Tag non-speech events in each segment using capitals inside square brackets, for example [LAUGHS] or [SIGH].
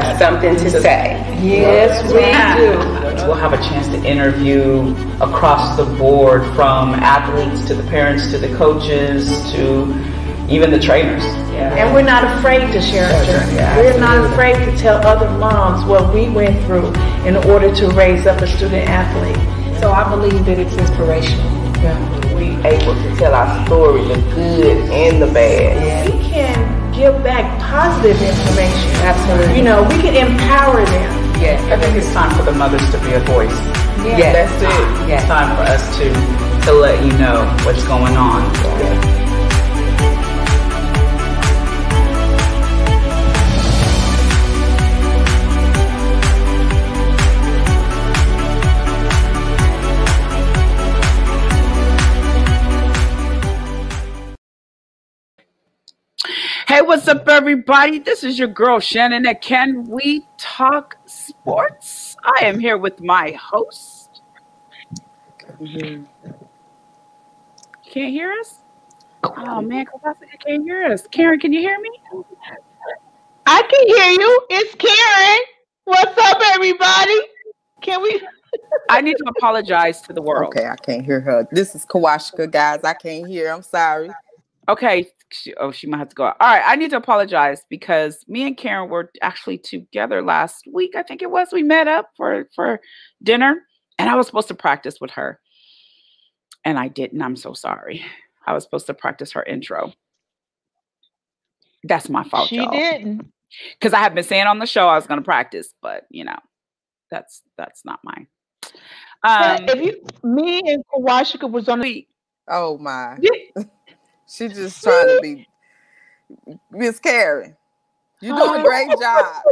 have something to say. Yes, we do. We'll have a chance to interview across the board from athletes to the parents to the coaches to even the trainers. Yeah. And we're not afraid to share our journey. Yeah, we're not afraid to tell other moms what we went through in order to raise up a student athlete. So I believe that it's inspirational. Yeah. We able to tell our story, the good and the bad. Yeah. We can give back positive information. Absolutely. You know, we can empower them. Yes, I think it's time for the mothers to be a voice. Yeah, yes. that's it. Yes. It's time for us to to let you know what's going on. Yes. What's up, everybody? This is your girl Shannon at Can We Talk Sports? I am here with my host. Mm-hmm. Can't hear us? Oh man, I can't hear us. Karen, can you hear me? I can hear you. It's Karen. What's up, everybody? Can we? I need to apologize to the world. Okay, I can't hear her. This is Kawashika, guys. I can't hear. I'm sorry. Okay, she, oh, she might have to go out. All right, I need to apologize because me and Karen were actually together last week. I think it was. We met up for for dinner, and I was supposed to practice with her, and I didn't. I'm so sorry. I was supposed to practice her intro. That's my fault. She didn't. Because I have been saying on the show I was going to practice, but you know, that's that's not mine. Um, if you, me and Kawashika was on the. Oh my. She just trying to be Miss Karen. You're doing a great job.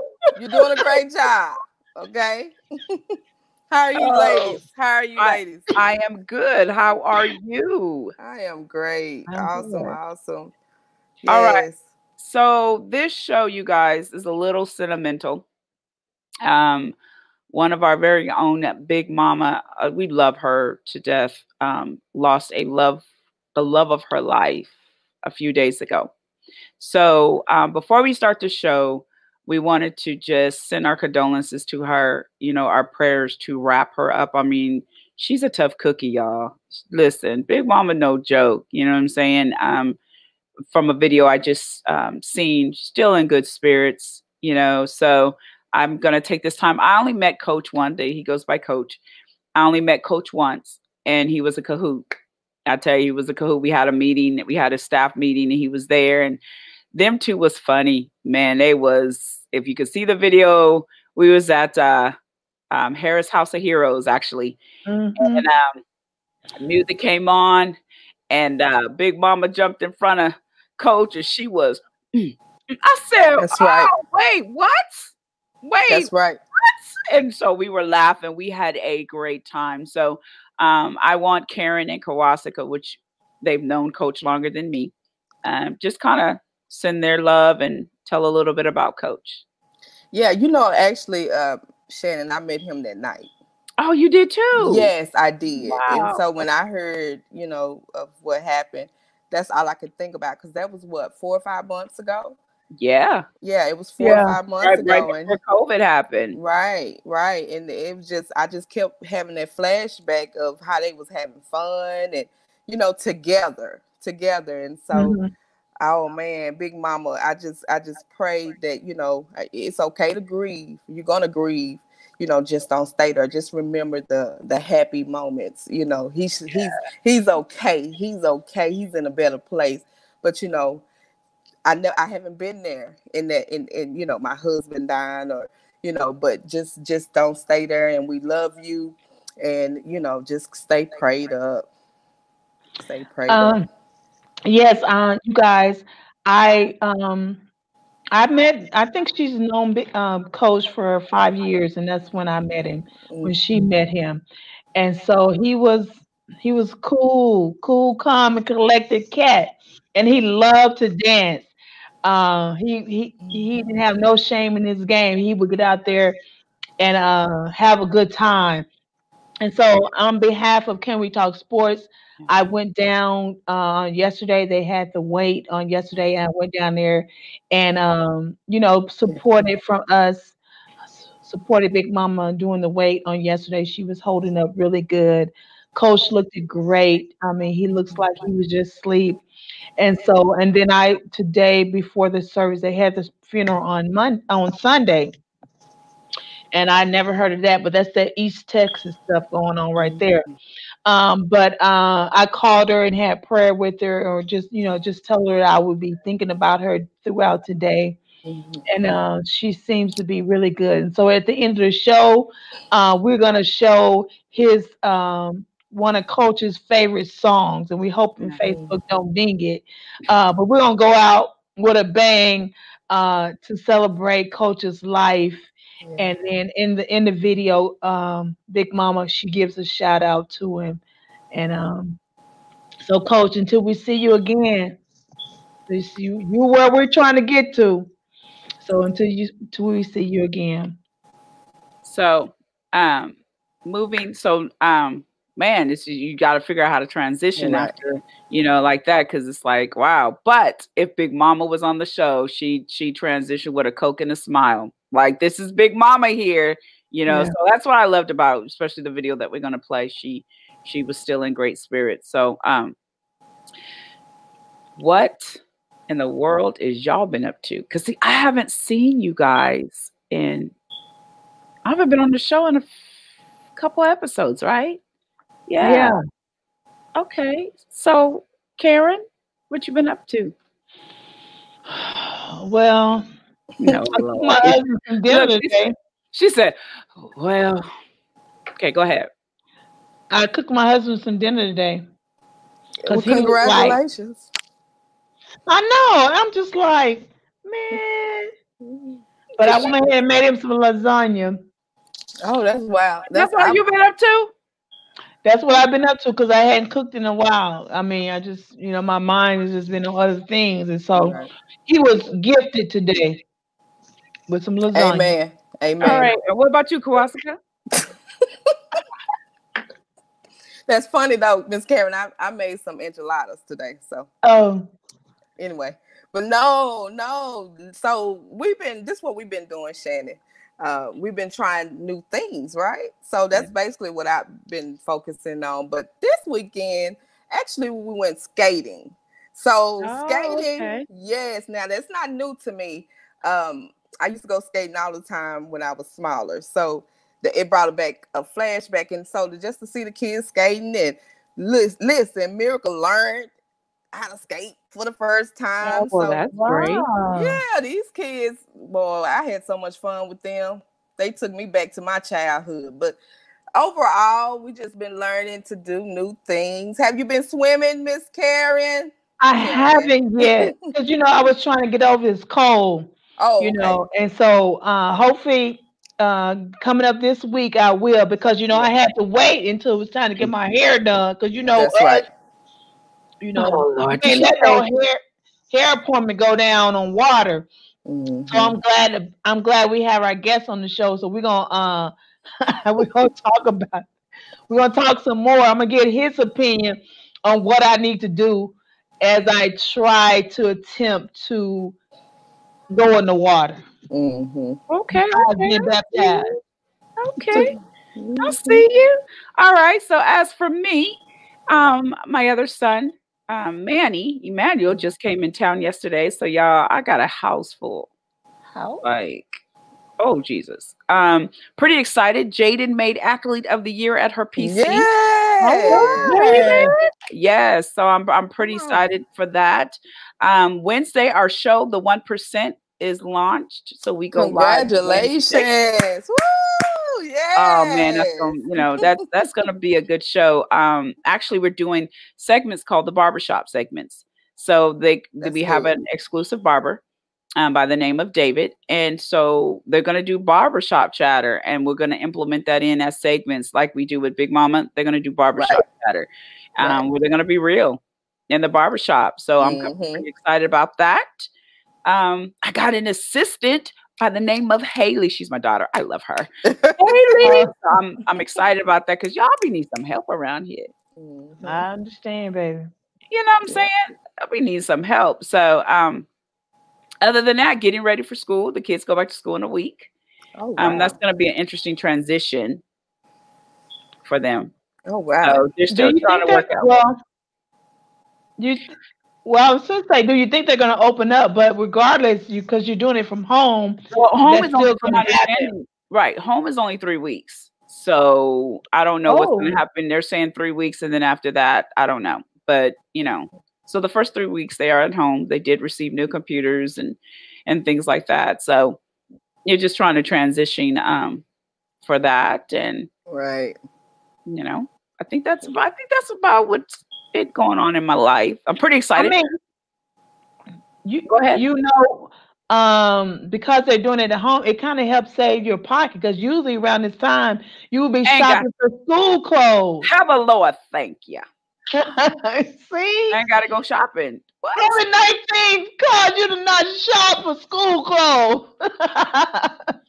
You're doing a great job. Okay. [LAUGHS] How are you, oh, ladies? How are you, ladies? I am good. How are you? I am great. I'm awesome. Good. Awesome. Yes. All right. So this show, you guys, is a little sentimental. Um, one of our very own Big Mama, uh, we love her to death. Um, lost a love the love of her life a few days ago. So um, before we start the show, we wanted to just send our condolences to her, you know, our prayers to wrap her up. I mean, she's a tough cookie, y'all. Listen, Big Mama, no joke. You know what I'm saying? Um, from a video I just um, seen, still in good spirits, you know. So I'm gonna take this time. I only met Coach one day. He goes by Coach. I only met Coach once, and he was a cahoot. I tell you, he was a cahoot. We had a meeting, we had a staff meeting, and he was there. And them two was funny, man. They was, if you could see the video, we was at uh, um, Harris House of Heroes actually, mm-hmm. and um, music came on, and uh, Big Mama jumped in front of Coach, and she was. [CLEARS THROAT] I said, "That's oh, right." Wait, what? Wait, that's right. What? And so we were laughing. We had a great time. So um, I want Karen and Kawasaka, which they've known Coach longer than me, um, just kind of send their love and tell a little bit about Coach. Yeah, you know, actually, uh, Shannon, I met him that night. Oh, you did too? Yes, I did. Wow. And so when I heard, you know, of what happened, that's all I could think about because that was what four or five months ago. Yeah. Yeah, it was four yeah. or five months right, ago. Right before COVID happened. Right, right. And it was just I just kept having that flashback of how they was having fun and you know, together. Together. And so mm-hmm. oh man, Big Mama, I just I just pray that, you know, it's okay to grieve. You're gonna grieve. You know, just don't stay there. Just remember the the happy moments. You know, he's yeah. he's he's okay. He's okay. He's in a better place. But you know, I know I haven't been there in that in, in you know my husband dying or you know, but just just don't stay there and we love you and you know just stay prayed up. Stay prayed um, up. Yes, uh, you guys, I um I met I think she's known um, coach for five years and that's when I met him when she mm-hmm. met him. And so he was he was cool, cool, calm, and collected cat. And he loved to dance. Uh, he he he didn't have no shame in his game. He would get out there and uh, have a good time. And so, on behalf of Can We Talk Sports, I went down uh, yesterday. They had the weight on yesterday. and I went down there and, um, you know, supported from us, supported Big Mama doing the weight on yesterday. She was holding up really good. Coach looked great. I mean, he looks like he was just asleep. And so, and then I today before the service, they had the funeral on Monday on Sunday and I never heard of that, but that's that East Texas stuff going on right there. Um, but uh, I called her and had prayer with her, or just you know, just tell her I would be thinking about her throughout today. Mm-hmm. And uh, she seems to be really good. And so at the end of the show, uh, we're gonna show his um, one of Coach's favorite songs, and we hoping mm-hmm. Facebook don't ding it. Uh, but we're gonna go out with a bang uh, to celebrate Coach's life and then in the in the video, um, Big Mama she gives a shout out to him, and um, so Coach, until we see you again, this you you where we're trying to get to. So until you until we see you again. So um, moving. So um, man, this you got to figure out how to transition right. after you know like that because it's like wow. But if Big Mama was on the show, she she transitioned with a coke and a smile. Like this is Big Mama here, you know. Yeah. So that's what I loved about, especially the video that we're gonna play. She she was still in great spirits. So um, what in the world is y'all been up to? Because see, I haven't seen you guys in. I haven't been on the show in a couple episodes, right? Yeah. Yeah. Okay. So, Karen, what you been up to? Well, no, [LAUGHS] my husband she, said, she said, "Well, okay, go ahead." I cooked my husband some dinner today. Well, congratulations! Like, I know. I'm just like, man. But I went ahead and made him some lasagna. Oh, that's wow. That's, that's what you've been up to. That's what I've been up to because I hadn't cooked in a while. I mean, I just, you know, my mind has just been on other things, and so right. he was gifted today with some lasagna. Amen. Amen. All right. What about you, Kawasaka? [LAUGHS] That's funny though, Miss Karen. I, I made some enchiladas today. So oh anyway. But no, no. So we've been this is what we've been doing, Shannon. Uh, we've been trying new things, right? So that's basically what I've been focusing on. But this weekend, actually, we went skating. So oh, skating, okay. yes. Now that's not new to me. Um, I used to go skating all the time when I was smaller. So the, it brought back a flashback. And so to, just to see the kids skating and listen, listen Miracle learned how to skate for the first time. Oh, well, so, that's great. Yeah, these kids, boy, I had so much fun with them. They took me back to my childhood. But overall, we just been learning to do new things. Have you been swimming, Miss Karen? I haven't yet. [LAUGHS] Because you know, I was trying to get over this cold. Oh, you know, and so uh, hopefully uh, coming up this week I will because you know I had to wait until it was time to get my hair done because you know That's right. You know oh, Lord, can't let no hair hair appointment go down on water. Mm-hmm. So I'm glad I'm glad we have our guests on the show. So we're gonna uh [LAUGHS] we're gonna talk about we're gonna talk some more. I'm gonna get his opinion on what I need to do as I try to attempt to go in the water. Mm-hmm. Okay. okay. baptized. Okay. Mm-hmm. I'll see you. All right. So as for me, um, my other son, um, Manny, Emmanuel just came in town yesterday. So y'all, I got a house full. How? Like, oh Jesus. Um, pretty excited. Jaden made athlete of the year at her PC. Yes. yes. So I'm I'm pretty excited for that. Um, Wednesday, our show, the one percent, is launched. So we go Congratulations. Woo! Yeah. Oh man, that's gonna, you know, that's that's gonna be a good show. Um, actually, we're doing segments called the barbershop segments. So they that's we cool. have an exclusive barber um, by the name of David. And so they're going to do barbershop chatter and we're going to implement that in as segments like we do with Big Mama. They're going to do barbershop right. chatter um, right. where they're going to be real in the barbershop. So I'm mm-hmm. excited about that. Um, I got an assistant by the name of Haley. She's my daughter. I love her. [LAUGHS] Haley. So I'm I'm excited about that because y'all be need some help around here. Mm-hmm. I understand, baby. You know what I'm saying? We need some help. So um other than that, getting ready for school. The kids go back to school in a week. Oh, wow. Um, that's gonna be an interesting transition for them. Oh wow. So they're still trying to work out. Well, you well, since was going to say, do you think they're going to open up? But regardless, you because you're doing it from home, well, home is still going to happen. Right, home is only three weeks, so I don't know oh. what's going to happen. They're saying three weeks, and then after that, I don't know. But you know, so the first three weeks they are at home. They did receive new computers and and things like that. So you're just trying to transition um for that, and right, you know, I think that's I think that's about what's bit going on in my life. I'm pretty excited. I mean, you go ahead. You know, um, because they're doing it at home, it kind of helps save your pocket because usually around this time you will be shopping got, for school clothes. Have a lower thank you. [LAUGHS] See, I gotta go shopping. COVID nineteen caused you to not shop for school clothes. [LAUGHS]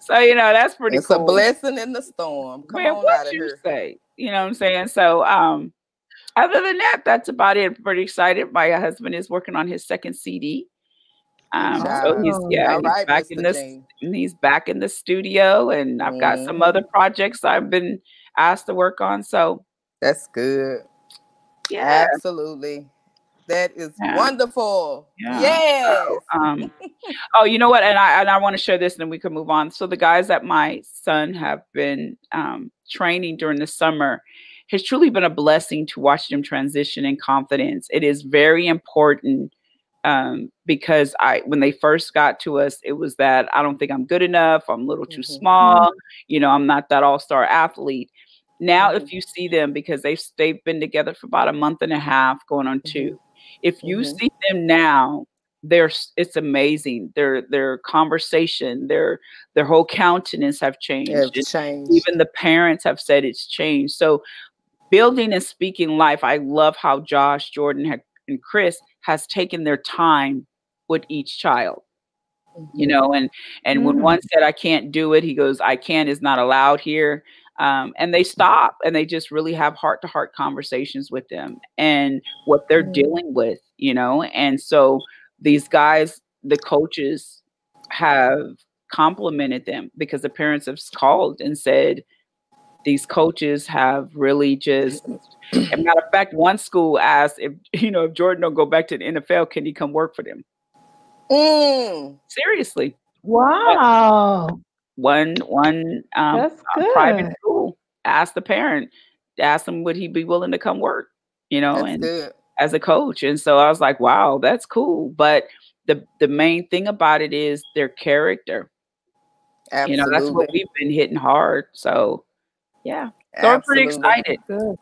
so you know that's pretty. It's cool. a blessing in the storm. Come Man, on what you here. say? You know what I'm saying? So um, other than that, that's about it. I'm pretty excited. My husband is working on his second CD. Um, so he's yeah, he's right, back Mr. in this. He's back in the studio, and I've got mm. some mm-hmm. other projects I've been asked to work on. So that's good. Yeah, absolutely. That is yeah. wonderful. Yeah. Yes. um, [LAUGHS] oh, you know what? And I and I want to share this, and then we can move on. So the guys that my son have been um, training during the summer, has truly been a blessing to watch them transition in confidence. It is very important um, because I, when they first got to us, it was that I don't think I'm good enough. I'm a little too mm-hmm. small. You know, I'm not that all star athlete. Now, mm-hmm. if you see them because they've they've been together for about a month and a half, going on 2 mm-hmm. If you mm-hmm. see them now, they're it's amazing. Their their conversation, their their whole countenance have changed. changed. Even the parents have said it's changed. So building and speaking life. I love how Josh, Jordan, and Chris has taken their time with each child. Mm-hmm. You know, and and mm-hmm. when mm. one said I can't do it, he goes, I can't is not allowed here. Um, and they stop and they just really have heart to heart conversations with them and what they're mm-hmm. dealing with, you know. And so these guys, the coaches, have complimented them because the parents have called and said, these coaches have really just as matter of fact one school asked if [LAUGHS] you know if jordan don't go back to the nfl can he come work for them? Mm. seriously. Wow. one one um, uh, private school asked the parent asked him would he be willing to come work you know that's and good. as a coach. And so i was like wow that's cool. But the the main thing about it is their character. Absolutely. you know that's what we've been hitting hard. So yeah. So I'm pretty excited. Good.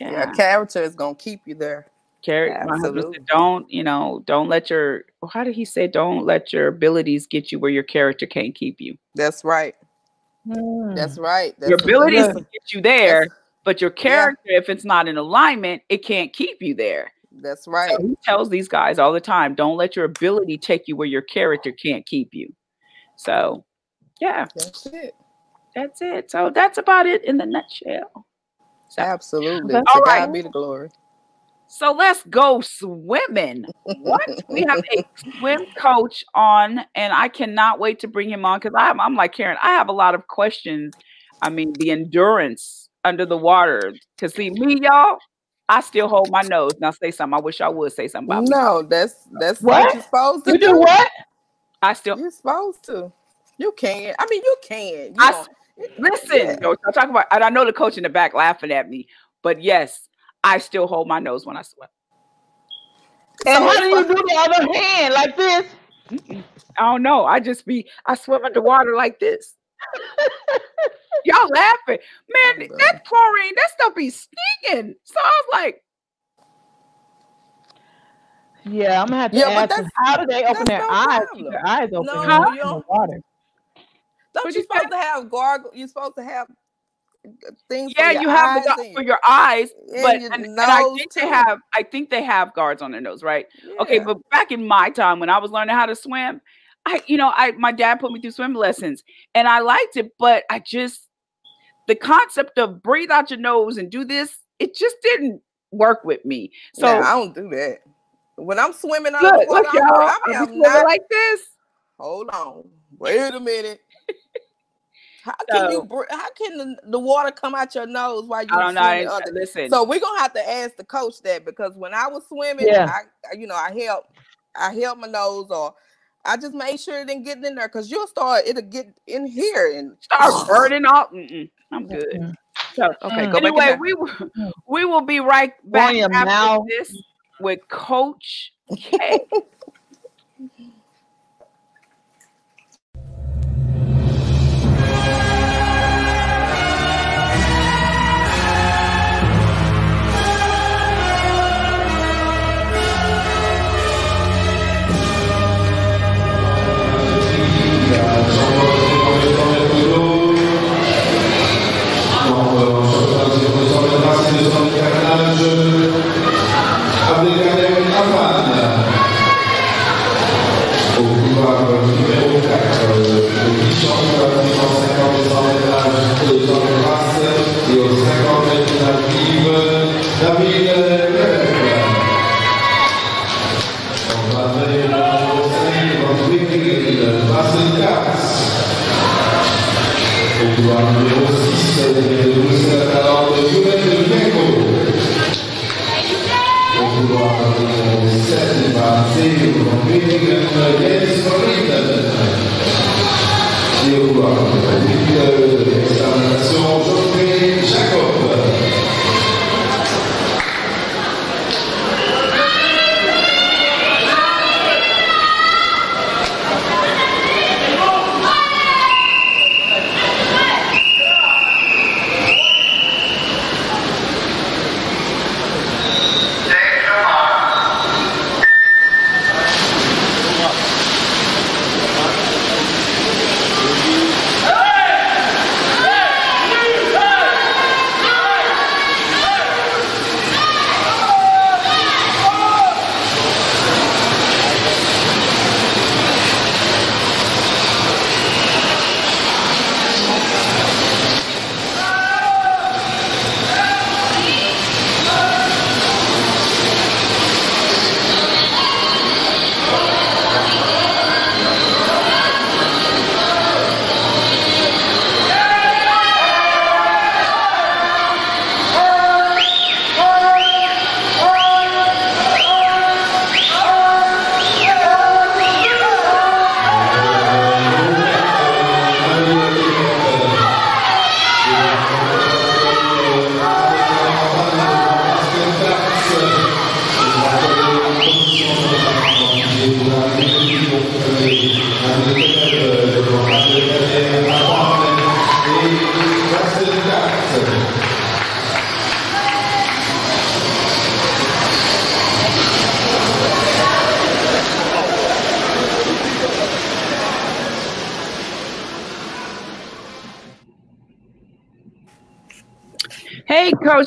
Yeah. yeah. character is gonna keep you there. Character. My said, don't, you know, don't let your how did he say don't let your abilities get you where your character can't keep you. That's right. Mm. That's right. That's your abilities can get you there, That's, but your character, yeah. if it's not in alignment, it can't keep you there. That's right. So he tells these guys all the time, don't let your ability take you where your character can't keep you. So yeah. That's it that's it. So that's about it in the nutshell. So, Absolutely. All right. Be the glory. So let's go swimming. What? we have a swim [LAUGHS] coach on, and I cannot wait to bring him on because I'm, I'm like Karen. I have a lot of questions. I mean, the endurance under the water. Because see, me, y'all, I still hold my nose. Now say something. I wish I would say something about No, me. that's that's what, what you're supposed to you do. do. What? I still. You're supposed to. You can. I mean, you can. You I, Listen, yeah. no, I'm talking about, and I know the coach in the back laughing at me, but yes, I still hold my nose when I swim. And so how do you do the other hand like this? I don't know. I just be I swim underwater like this. [LAUGHS] Y'all laughing, man. Oh, that chlorine, that stuff be stinking. So I was like, yeah, I'm gonna have to yeah, ask them, how do they open their no eyes? Keep their eyes open no, in the water. Don't you supposed to have gargle? You're supposed to have things. Yeah, you have the, for your eyes, but and, and I think too. they have. I think they have guards on their nose, right? Yeah. Okay, but back in my time when I was learning how to swim, I, you know, I my dad put me through swim lessons and I liked it, but I just the concept of breathe out your nose and do this, it just didn't work with me. So yeah, I don't do that. When I'm swimming on the water, I'm, I'm not like this. Hold on, wait a minute. How can so, you? How can the, the, water come out your nose while you're swimming? Under? Listen. So we're gonna have to ask the coach that because when I was swimming, yeah. I, you know, I held, I held my nose, or I just made sure it didn't get in there because you'll start it'll get in here and start [LAUGHS] burning off. Mm-mm, I'm good. So okay, go anyway, we will, we will be right back after this with Coach K.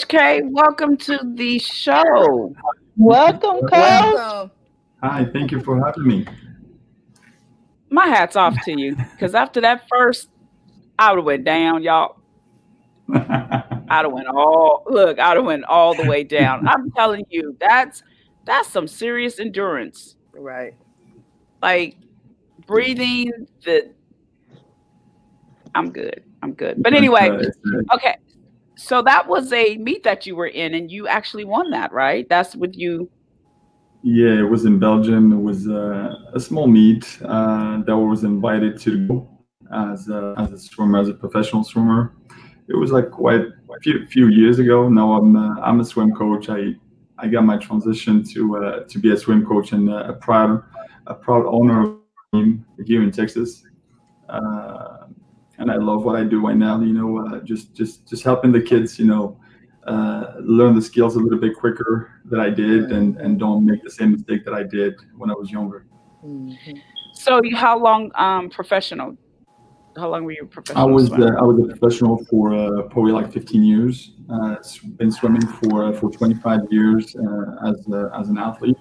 Coach K. Welcome to the show. Welcome, Coach. Hi, thank you for having me. My hat's off to you because after that first, I would have went down, y'all. [LAUGHS] I'd have went all look. I'd have went all the way down. [LAUGHS] I'm telling you, that's that's some serious endurance. Right. Like breathing. The I'm good. I'm good. But anyway, okay so that was a meet that you were in and you actually won that right? That's with you. Yeah it was in belgium. It was uh, a small meet uh, that was invited to go as a, as a swimmer as a professional swimmer. It was like quite a few, few years ago. Now i'm uh, i'm a swim coach. I i got my transition to uh, to be a swim coach and a proud a proud owner of team here in texas. Uh, and I love what I do right now. You know, uh, just just just helping the kids, you know, uh, learn the skills a little bit quicker than I did, and and don't make the same mistake that I did when I was younger. Mm-hmm. So, how long um, professional? How long were you professional? I was uh, I was a professional for uh, probably like 15 years. Uh, been swimming for uh, for 25 years as as an athlete.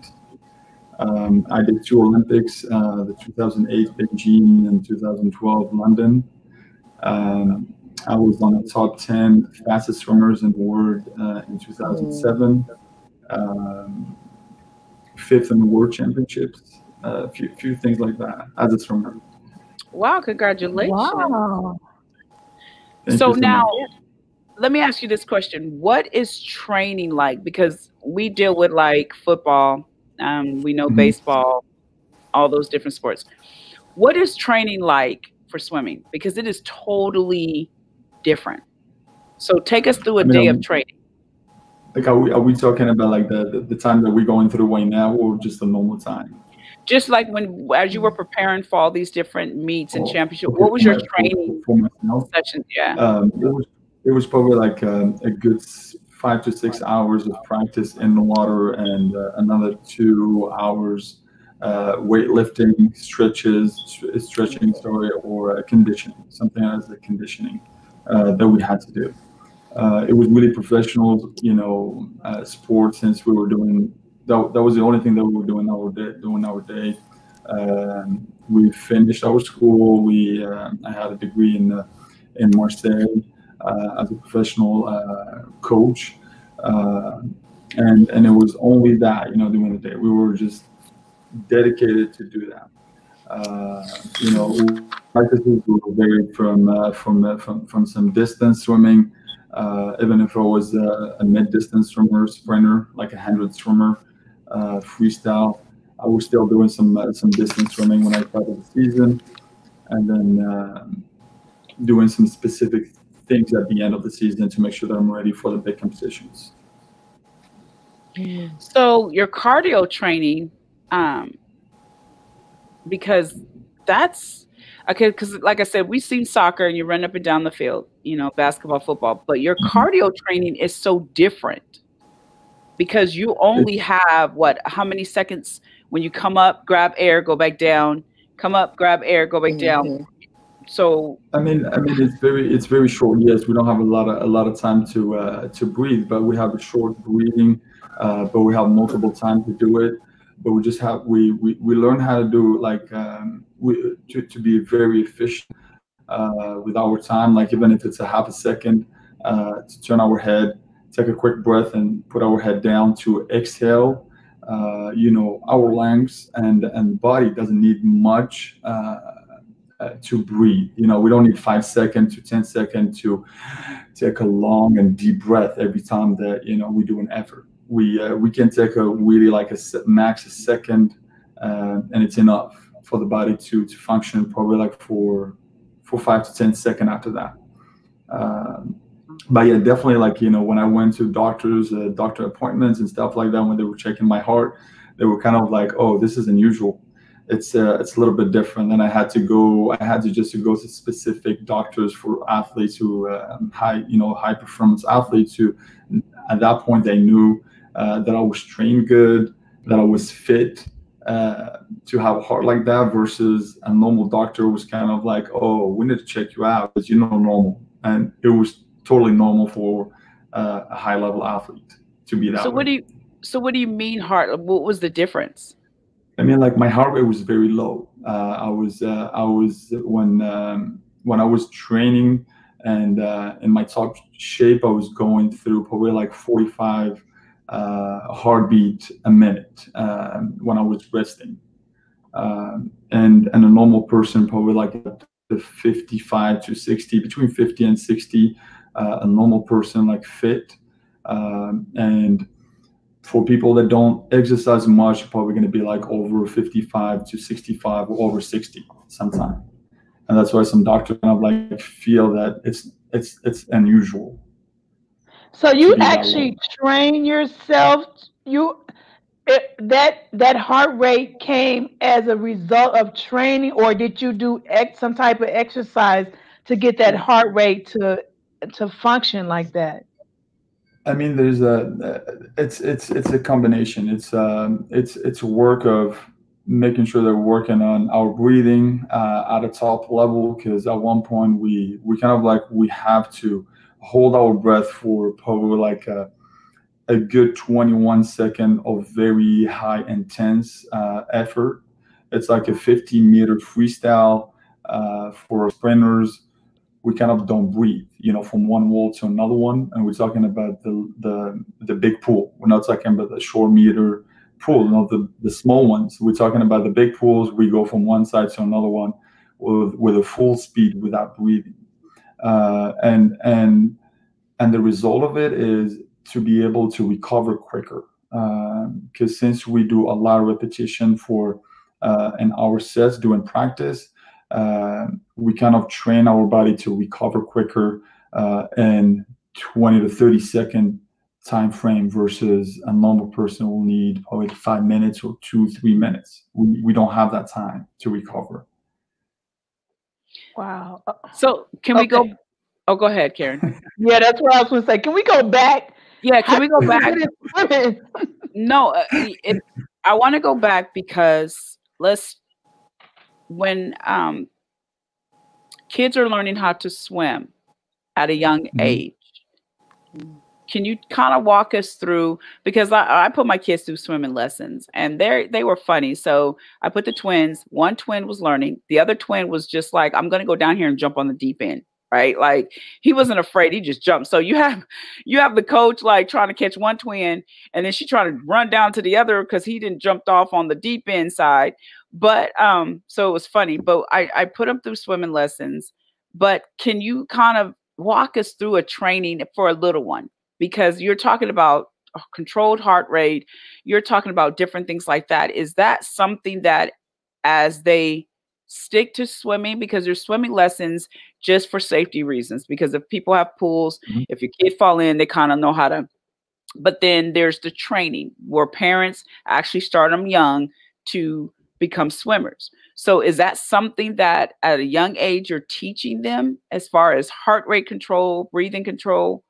Um, I did two Olympics, uh, the 2008 Beijing and 2012 London. Um, I was on the top 10 fastest swimmers in the world uh, in 2007. Um, fifth in the world championships. A uh, few, few things like that as a swimmer. Wow! Congratulations. Wow. Thank so now, much. let me ask you this question: What is training like? Because we deal with like football, um, we know mm-hmm. baseball, all those different sports. What is training like for swimming? Because it is totally different. So take us through a I mean, day of training. Like, are we, are we talking about like the, the, the time that we're going through right now or just the normal time? Just like when, as you were preparing for all these different meets and oh, championships, okay, what was your my, training for, for session? Yeah. Um, it, was, it was probably like um, a good five to six hours of practice in the water and uh, another two hours uh, weightlifting, stretches, stretching, sorry, or conditioning, something as a conditioning uh, that we had to do. Uh, it was really professional, you know, uh, sport since we were doing that. That was the only thing that we were doing our day. Doing our day. Um, we finished our school. We uh, I had a degree in in Marseille as a professional coach, and and it was only that, you know, during the day we were just dedicated to do that. Uh, you know, practices will vary from uh, from, uh, from from some distance swimming, uh, even if I was a, mid-distance swimmer, sprinter, like a hundred swimmer, uh, freestyle. I was still doing some uh, some distance swimming when I started the season, and then doing some specific things at the end of the season to make sure that I'm ready for the big competitions. So your cardio training um, because that's okay. Because like I said, we've seen soccer and you run up and down the field, you know, basketball, football, but your mm-hmm. cardio training is so different because you only have what? How many seconds when you come up, grab air, go back down, come up, grab air, go back mm-hmm. down. So I mean, I mean, it's very, it's very short. Yes, we don't have a lot of a lot of time to uh, to breathe, but we have a short breathing, uh, but we have multiple time to do it but we just have we we, we learn how to do like um, we, to, to be very efficient uh, with our time. Like even if it's a half a second uh, to turn our head take a quick breath and put our head down to exhale uh, you know our lungs and and body doesn't need much uh, uh, to breathe. You know we don't need five seconds to ten seconds to take a long and deep breath every time that you know we do an effort we uh, we can take a really like a max a second, uh, and it's enough for the body to to function probably like for for five to ten second after that. Um, but yeah, definitely like you know when I went to doctors, uh, doctor appointments and stuff like that when they were checking my heart, they were kind of like, oh, this is unusual. It's uh, it's a little bit different. And I had to go. I had to just to go to specific doctors for athletes who uh, high you know high performance athletes who at that point they knew uh, that I was trained good, that I was fit uh, to have a heart like that versus a normal doctor was kind of like, oh, we need to check you out because you're not normal. And it was totally normal for uh, a high level athlete to be that. So way. what do you? So what do you mean heart? What was the difference? I mean, like my heart rate was very low. Uh, I was, uh, I was when um, when I was training and uh, in my top shape, I was going through probably like 45 uh, heartbeat a minute um, when I was resting. Um, and and a normal person probably like the 55 to 60, between 50 and 60. Uh, a normal person like fit, um, and for people that don't exercise much, probably going to be like over 55 to 65 or over 60 sometime. And that's why some doctors kind of like feel that it's it's it's unusual so you actually train yourself. You it, that that heart rate came as a result of training, or did you do ex, some type of exercise to get that heart rate to to function like that? I mean, there's a it's it's it's a combination. It's um it's it's work of making sure that we're working on our breathing uh, at a top level because at one point we we kind of like we have to hold our breath for probably like a, a good 21 second of very high intense uh, effort. It's like a 15 meter freestyle uh, for sprinters. We kind of don't breathe, you know, from one wall to another one. And we're talking about the the, the big pool. We're not talking about the short meter pool, not the, the small ones. We're talking about the big pools. We go from one side to another one with, with a full speed without breathing. Uh, and and and the result of it is to be able to recover quicker. Because um, since we do a lot of repetition for uh, an hour sets doing practice, uh, we kind of train our body to recover quicker uh, in 20 to 30 second time frame versus a normal person will need probably five minutes or two, three minutes. We, we don't have that time to recover. Wow. So can okay. we go? Oh, go ahead, Karen. [LAUGHS] yeah, that's what I was going to say. Can we go back? Yeah, can we go back? [LAUGHS] no, uh, it, I want to go back because let's when um, kids are learning how to swim at a young mm-hmm. Can you kind of walk us through because I, I put my kids through swimming lessons and they they were funny. So I put the twins. One twin was learning. The other twin was just like, I'm to go down here and jump on the deep end right like he wasn't afraid he just jumped so you have you have the coach like trying to catch one twin and then she trying to run down to the other because he didn't jumped off on the deep end side but um so it was funny but i i put him through swimming lessons but can you kind of walk us through a training for a little one because you're talking about controlled heart rate you're talking about different things like that. Is that something that as they stick to swimming because there's swimming lessons just for safety reasons because if people have pools mm-hmm. if your kid fall in they kind of know how to but then there's the training where parents actually start them young to become swimmers. So is that something that at a young age you're teaching them as far as heart rate control breathing control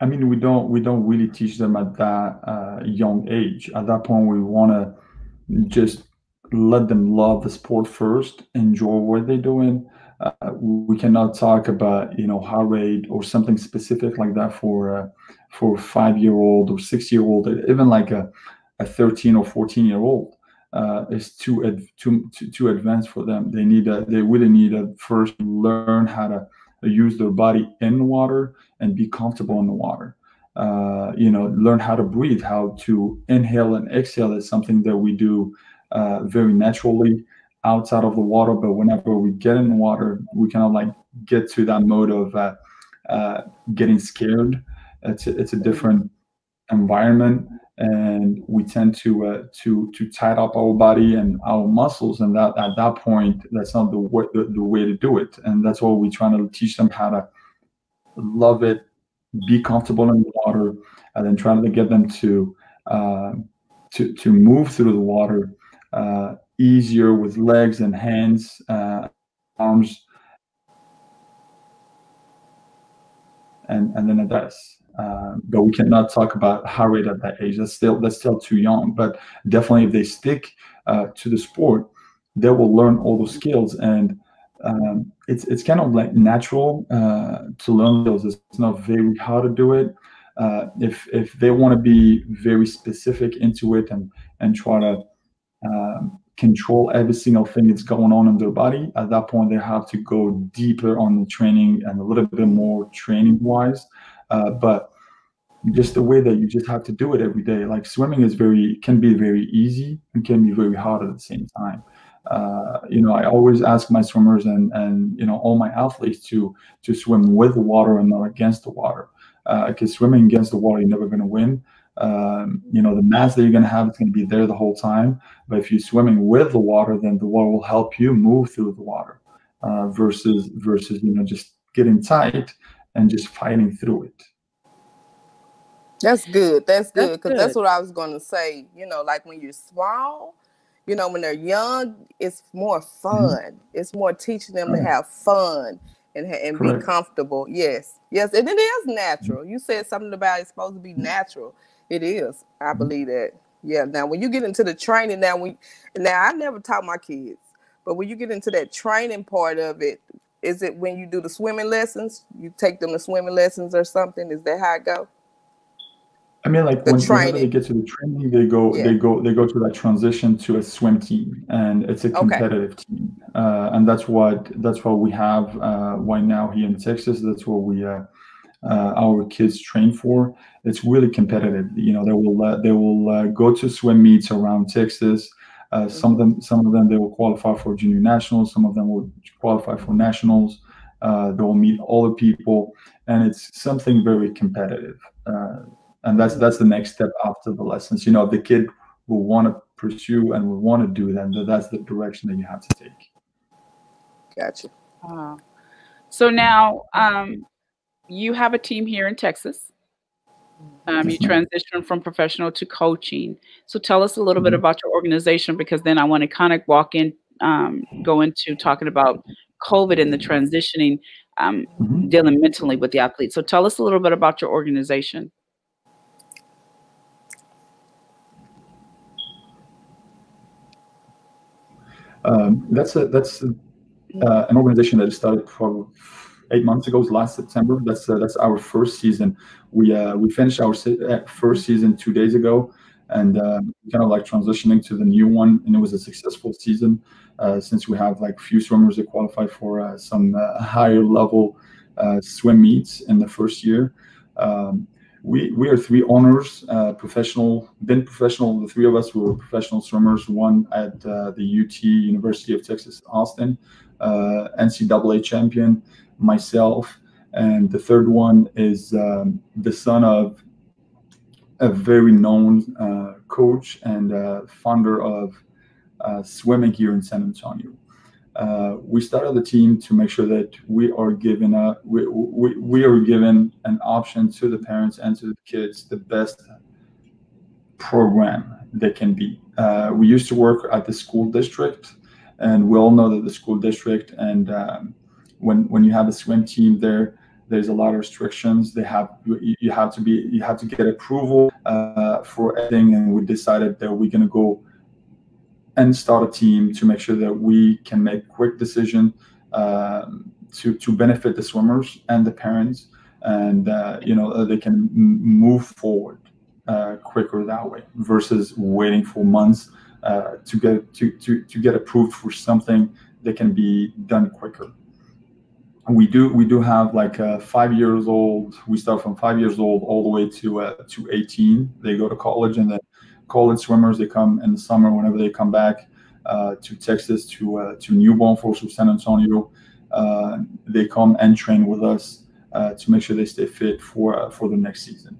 I mean, we don't we don't really teach them at that uh, young age. At that point, we want to just let them love the sport first, enjoy what they're doing. Uh, we cannot talk about you know heart rate or something specific like that for uh, for five year old or six year old, even like a, a 13 or 14 year old. Uh, is too, ad- too too too advanced for them. They need a, they really need to first learn how to use their body in water and be comfortable in the water. Uh, you know, learn how to breathe, how to inhale and exhale is something that we do uh, very naturally outside of the water. But whenever we get in the water, we kind of like get to that mode of uh, uh getting scared. It's a, it's a different environment and we tend to uh, to to tight up our body and our muscles and that at that point that's not the way the, the way to do it. And that's what we're trying to teach them how to love it be comfortable in the water and then trying to get them to uh, to to move through the water uh, easier with legs and hands uh, arms. And and then it um, but we cannot talk about heart rate at that age. That's still that's still too young. But definitely, if they stick uh, to the sport, they will learn all those skills, and um, it's it's kind of like natural uh, to learn those. It's not very hard to do it. Uh, if if they want to be very specific into it and and try to um, control every single thing that's going on in their body, at that point they have to go deeper on the training and a little bit more training wise. Uh, but just the way that you just have to do it every day. Like swimming is very can be very easy and can be very hard at the same time. Uh, you know, I always ask my swimmers and and you know all my athletes to to swim with the water and not against the water. Because uh, swimming against the water, you're never going to win. Um, you know, the mass that you're going to have is going to be there the whole time. But if you're swimming with the water, then the water will help you move through the water uh, versus versus you know just getting tight and just fighting through it. That's good. That's good because that's, that's, what I was going to say. You know, like when you're small, you know, when they're young, it's more mm-hmm. fun. Mm-hmm. It's more teaching them to have fun and and be comfortable. Yes, yes, and it is natural. You said something about it's supposed to be natural. It is. I mm-hmm. believe that. Yeah. Now, when you get into the training, now we now I never taught my kids, but when you get into that training part of it, is it when you do the swimming lessons? You take them to swimming lessons or something? Is that how it go? I mean, like when, whenever they get to the training, they go, yeah. they go, they go to that transition to a swim team, and it's a competitive okay. team, uh, and that's what that's what we have uh, right now here in Texas. That's what we uh, uh our kids train for. It's really competitive. You know, they will uh, they will uh, go to swim meets around Texas. Some of them, some of them, they will qualify for junior nationals. Some of them will qualify for nationals. they will meet all the people, and it's something very competitive and that's that's the next step after the lessons you know the kid will want to pursue and will want to do them that's the direction that you have to take gotcha uh, so now um, you have a team here in texas um, you transition from professional to coaching so tell us a little mm-hmm. bit about your organization because then i want to kind of walk in um, go into talking about covid and the transitioning um, mm-hmm. dealing mentally with the athletes so tell us a little bit about your organization Um, that's a, that's a, uh, an organization that started for eight months ago, last September. That's uh, that's our first season. We uh, we finished our se- uh, first season two days ago, and uh, kind of like transitioning to the new one. And it was a successful season uh, since we have like few swimmers that qualify for some higher level swim meets in the first year. Um, we we are three owners, uh, professional, been professional. The three of us were professional swimmers. One at uh, the UT University of Texas Austin, uh, NCAA champion, myself, and the third one is um, the son of a very known uh, coach and uh, founder of uh, swimming here in San Antonio uh, we started the team to make sure that we are given a we, we, we are given an option to the parents and to the kids the best program that can be. Uh, we used to work at the school district, and we all know that the school district and um, when when you have a swim team there, there's a lot of restrictions. They have you, you have to be you have to get approval uh, for everything, and we decided that we're gonna go and start a team to make sure that we can make quick decision um, to to benefit the swimmers and the parents, and uh, you know they can move forward uh, quicker that way versus waiting for months uh, to get to, to to get approved for something that can be done quicker. We do we do have like uh, five years old. We start from five years old all the way to uh, to 18. They go to college and then college swimmers. They come in the summer whenever they come back uh, to Texas, to uh, to New Braunfels, to San Antonio. Uh, they come and train with us uh, to make sure they stay fit for uh, for the next season.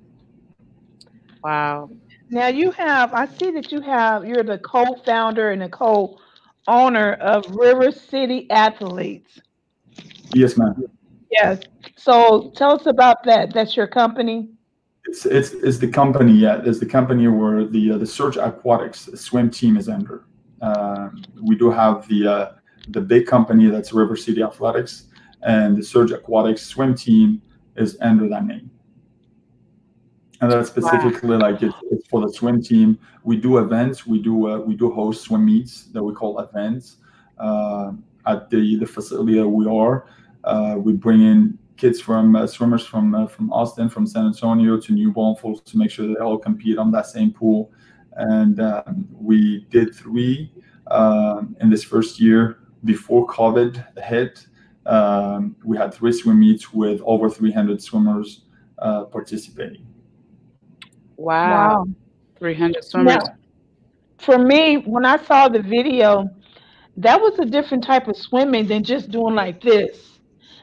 Wow. Now you have, I see that you have, you're the co-founder and the co-owner of River City Athletics. Yes, ma'am. Yes. So tell us about that. That's your company. It's it's, it's the company. Yeah, it's the company where the uh, the Surge Aquatics swim team is under. Uh, we do have the uh, the big company that's River City Athletics, and the Surge Aquatics swim team is under that name. And that's specifically wow. like it's, it's, for the swim team. We do events. We do uh, we do host swim meets that we call events uh, at the the facility that we are. Uh, we bring in kids from uh, swimmers from uh, from Austin, from San Antonio to New Braunfels to make sure they all compete on that same pool. And um, we did three um, in this first year before COVID hit. Um, we had three swim meets with over 300 swimmers uh, participating. Wow. wow. 300 swimmers. Now, for me, when I saw the video, that was a different type of swimming than just doing like this.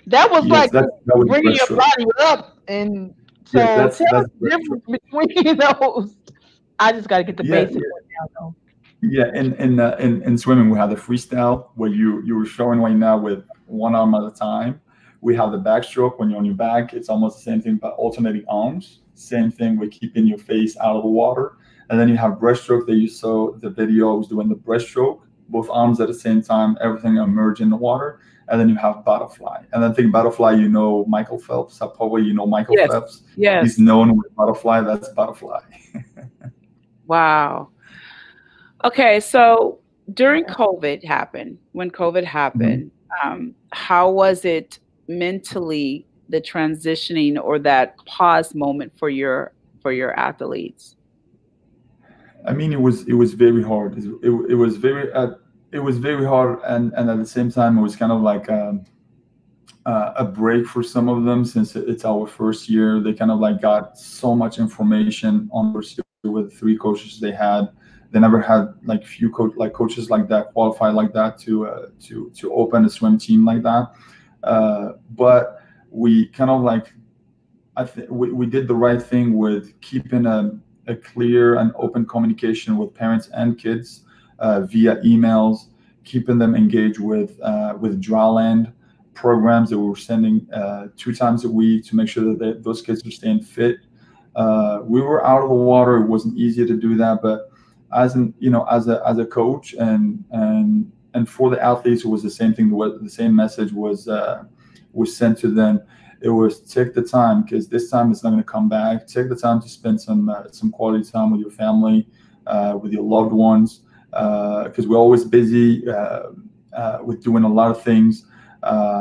That was yes, like that, that was bringing your body up, and so yes, tell us the difference between [LAUGHS] those. I just got to get the yeah, basics yeah. down though. Yeah, in in, uh, in in swimming we have the freestyle where you you were showing right now with one arm at a time. We have the backstroke when you're on your back. It's almost the same thing, but alternating arms. Same thing with keeping your face out of the water. And then you have breaststroke that you saw the video. I was doing the breaststroke, both arms at the same time, everything emerge in the water and then you have butterfly. And then think butterfly, you know Michael Phelps. Probably you know Michael yes. Phelps. Yes. He's known with butterfly. That's butterfly. [LAUGHS] wow. Okay, so during COVID happened, when COVID happened, mm-hmm. um, how was it mentally the transitioning or that pause moment for your for your athletes? I mean, it was it was very hard. It, it, it was very uh, it was very hard, and and at the same time, it was kind of like um, uh, a break for some of them since it's our first year. They kind of like got so much information on with three coaches they had. They never had like few coach like coaches like that qualified like that to uh, to to open a swim team like that. Uh, but we kind of like I think we, we did the right thing with keeping a, a clear and open communication with parents and kids via emails, keeping them engaged with uh, with dryland programs that we were sending uh, two times a week to make sure that they, those kids are staying fit. Uh, we were out of the water; it wasn't easy to do that, but as an you know as a as a coach and and and for the athletes, it was the same thing. The, the same message was uh, was sent to them it was take the time because this time it's not going to come back. Take the time to spend some uh, some quality time with your family, uh, with your loved ones, because uh, we're always busy uh, uh, with doing a lot of things.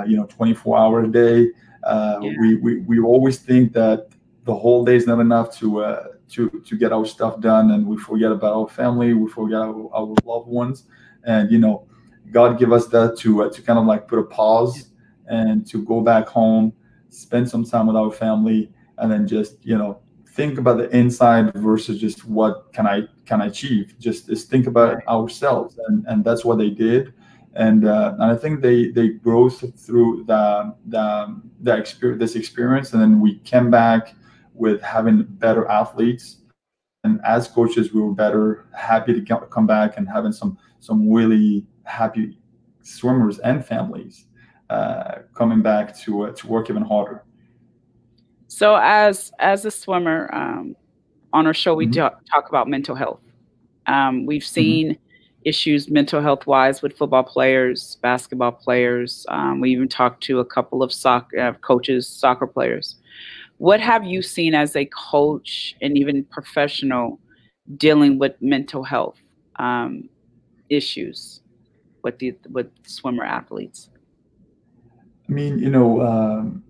you know, 24 hour a day. Yeah. We, we we always think that the whole day is not enough to to to get our stuff done, and we forget about our family. We forget our, our loved ones, and you know, God give us that to to kind of like put a pause and to go back home spend some time with our family, and then just you know think about the inside versus just what can I can achieve. Just, just think about right. ourselves, and and that's what they did. And, uh, and I think they they grow through the the, the experience this experience, and then we came back with having better athletes. And as coaches, we were better, happy to come back and having some some really happy swimmers and families uh, coming back to uh, to work even harder. So, as as a swimmer, um, on our show we mm-hmm. talk, talk about mental health. Um, we've mm-hmm. seen mm-hmm. issues mental health wise with football players, basketball players. Um, we even talked to a couple of soccer uh, coaches, soccer players. What have you seen as a coach and even professional dealing with mental health um, issues with the with swimmer athletes? I mean, you know, um,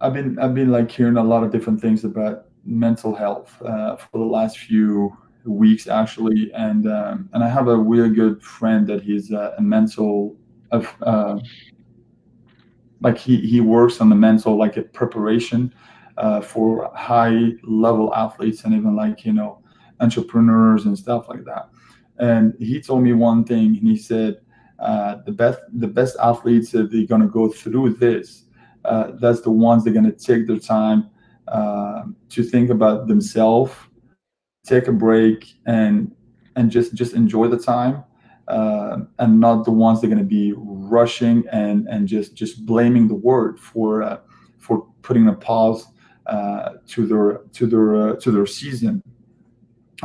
I've been I've been like hearing a lot of different things about mental health uh, for the last few weeks actually, and um, and I have a really good friend that he's uh, a mental uh, like he he works on the mental like a preparation uh, for high level athletes and even like you know entrepreneurs and stuff like that. And he told me one thing, and he said uh, the best the best athletes that they're going to go through this uh, that's the ones that are going to take their time uh, to think about themselves take a break and and just just enjoy the time uh, and not the ones that are going to be rushing and and just just blaming the word for uh, for putting a pause to their to their to their season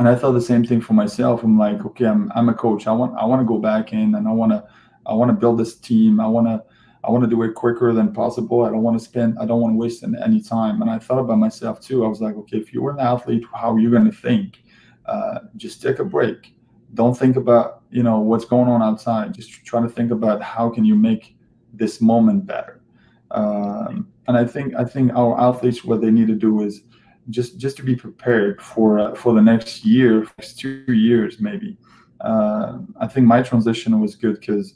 and I thought the same thing for myself. I'm like, okay, I'm I'm a coach. I want I want to go back in and I want to I want to build this team. I want to I want to do it quicker than possible. I don't want to spend I don't want to waste any time. And I thought about myself too. I was like, okay, if you were an athlete, how are you going to think? Uh, just take a break. Don't think about you know what's going on outside. Just try to think about how can you make this moment better. Um, and I think I think our athletes what they need to do is just just to be prepared for uh, for the next year, next two years maybe. Uh, I think my transition was good because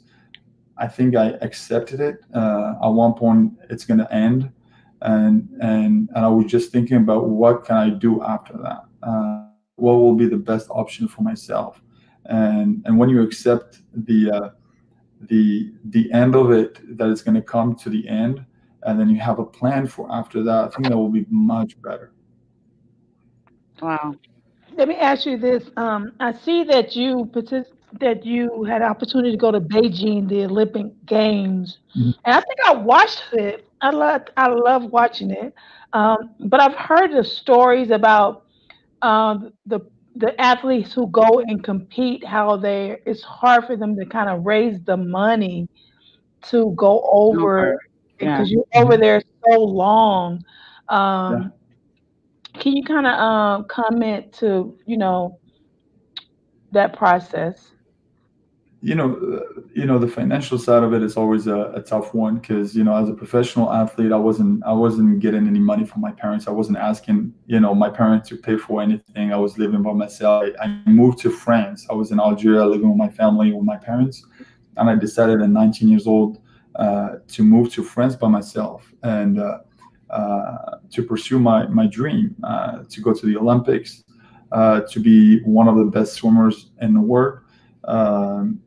I think I accepted it. Uh, at one point, it's going to end, and and and I was just thinking about what can I do after that. Uh, what will be the best option for myself? And and when you accept the uh, the the end of it, that it's going to come to the end, and then you have a plan for after that. I think that will be much better. Wow. Let me ask you this. Um, I see that you partic- that you had opportunity to go to Beijing, the Olympic Games, mm-hmm. and I think I watched it. I love I love watching it, um, but I've heard the stories about um, the the athletes who go and compete. How they it's hard for them to kind of raise the money to go over because yeah. you're over there so long. Um, yeah can you kind of um, comment to you know that process? You know, you know, the financial side of it is always a, a tough one because you know, as a professional athlete, I wasn't I wasn't getting any money from my parents. I wasn't asking you know my parents to pay for anything. I was living by myself. I, I moved to France. I was in Algeria living with my family with my parents, and I decided at 19 years old uh, to move to France by myself and uh, uh, to pursue my my dream uh, to go to the Olympics, uh, to be one of the best swimmers in the world. Um,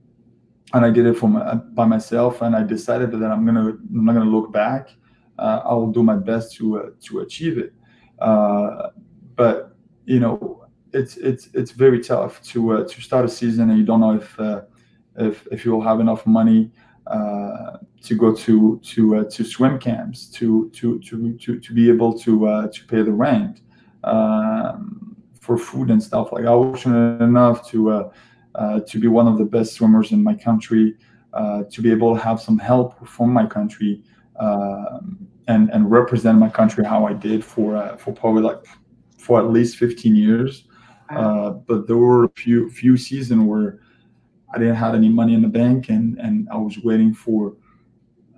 and I did it for my, by myself. And I decided that I'm gonna I'm not gonna look back. Uh, I will do my best to uh, to achieve it. Uh, but you know, it's it's it's very tough to uh, to start a season and you don't know if uh, if if you will have enough money uh, to go to to to swim camps to to to to to be able to to pay the rent um, for food and stuff. Like I was fortunate enough to uh, to be one of the best swimmers in my country, uh, to be able to have some help from my country uh, and and represent my country how I did for uh, for probably like for at least 15 years. Uh, but there were a few few seasons where I didn't have any money in the bank, and and I was waiting for.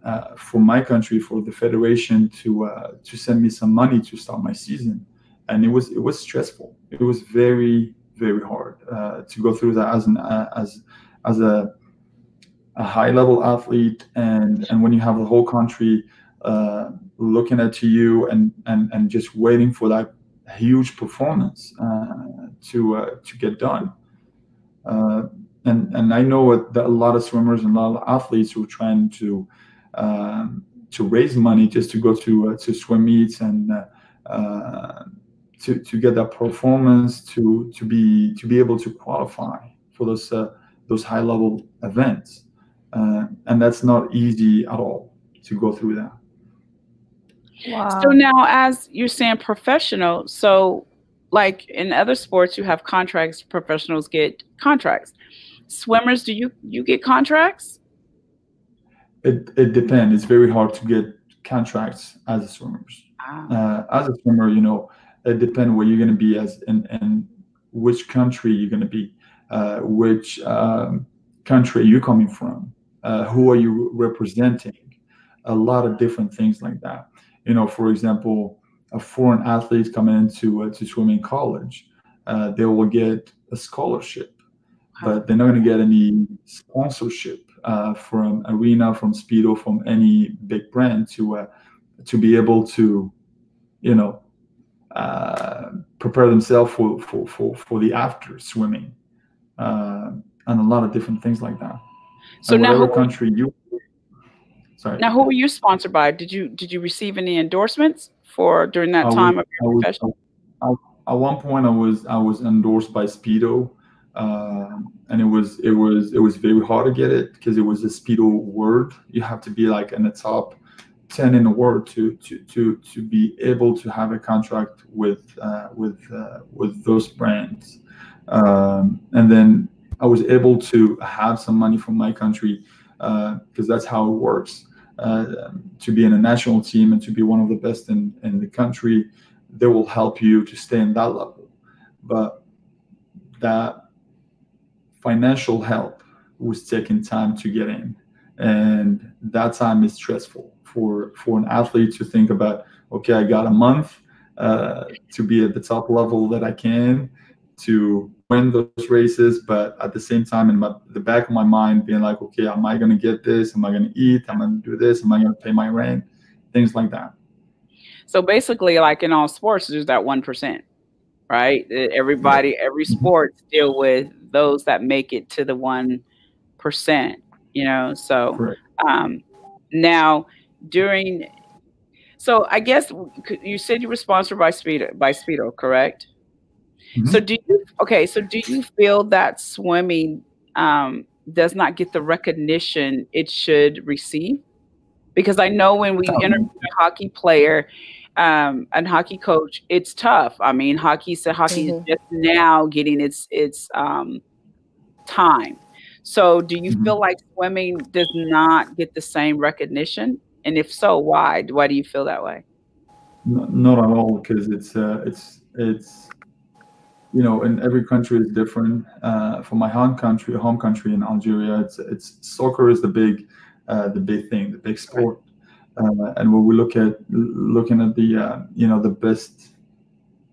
Uh, for my country, for the federation to uh, to send me some money to start my season, and it was it was stressful. It was very very hard uh, to go through that as an uh, as as a a high level athlete. And and when you have the whole country uh, looking at you and and and just waiting for that huge performance uh, to uh, to get done. Uh, and and I know that a lot of swimmers and a lot of athletes who are trying to um, to raise money just to go to to swim meets and to, to get that performance to to be to be able to qualify for those uh, those high level events. Uh, and that's not easy at all to go through that. Wow. so now as you're saying professional so like in other sports you have contracts professionals get contracts. Swimmers do you you get contracts? It, it depends. It's very hard to get contracts as a swimmer. Ah. uh, as a swimmer you know it depends where you're going to be as and, and which country you're going to be, uh, which um, country you're coming from, uh, who are you representing, a lot of different things like that. You know, for example, a foreign athlete coming into uh, to swimming college, uh, they will get a scholarship, but they're not going to get any sponsorship uh, from Arena, from Speedo, from any big brand to uh, to be able to, you know, uh, prepare themselves for, for, for, for the after swimming uh, and a lot of different things like that. So and now, who, country you sorry. Now, who were you sponsored by? Did you did you receive any endorsements for during that I time was, of your was, profession? I, at one point, I was I was endorsed by Speedo, uh, and it was it was it was very hard to get it because it was a Speedo word. You have to be like in the top 10 in the world to to to to be able to have a contract with uh, with uh, with those brands. Um, and then I was able to have some money from my country because uh, that's how it works. Uh, to be in a national team and to be one of the best in, in the country they will help you to stay in that level. But that financial help was taking time to get in and that time is stressful for for an athlete to think about okay i got a month uh, to be at the top level that i can to win those races but at the same time in my, the back of my mind being like okay am i going to get this? Am i going to eat? Am i going to do this? Am i going to pay my rent? Things like that. So basically like in all sports there's that 1% right? Everybody every mm-hmm. sport deal with those that make it to the 1% you know? So um, now during so i guess you said you were sponsored by speedo by speedo correct mm-hmm. so do you okay so do you feel that swimming um, does not get the recognition it should receive because i know when we oh. interview a hockey player um, and hockey coach it's tough i mean hockey so hockey mm-hmm. is just now getting its its um, time so do you mm-hmm. feel like swimming does not get the same recognition and if so, why? Why do you feel that way? not at all, because it's uh, it's it's you know, and every country is different. Uh, for my home country, home country in Algeria, it's it's soccer is the big, uh, the big thing, the big sport. Uh, and when we look at looking at the uh, you know the best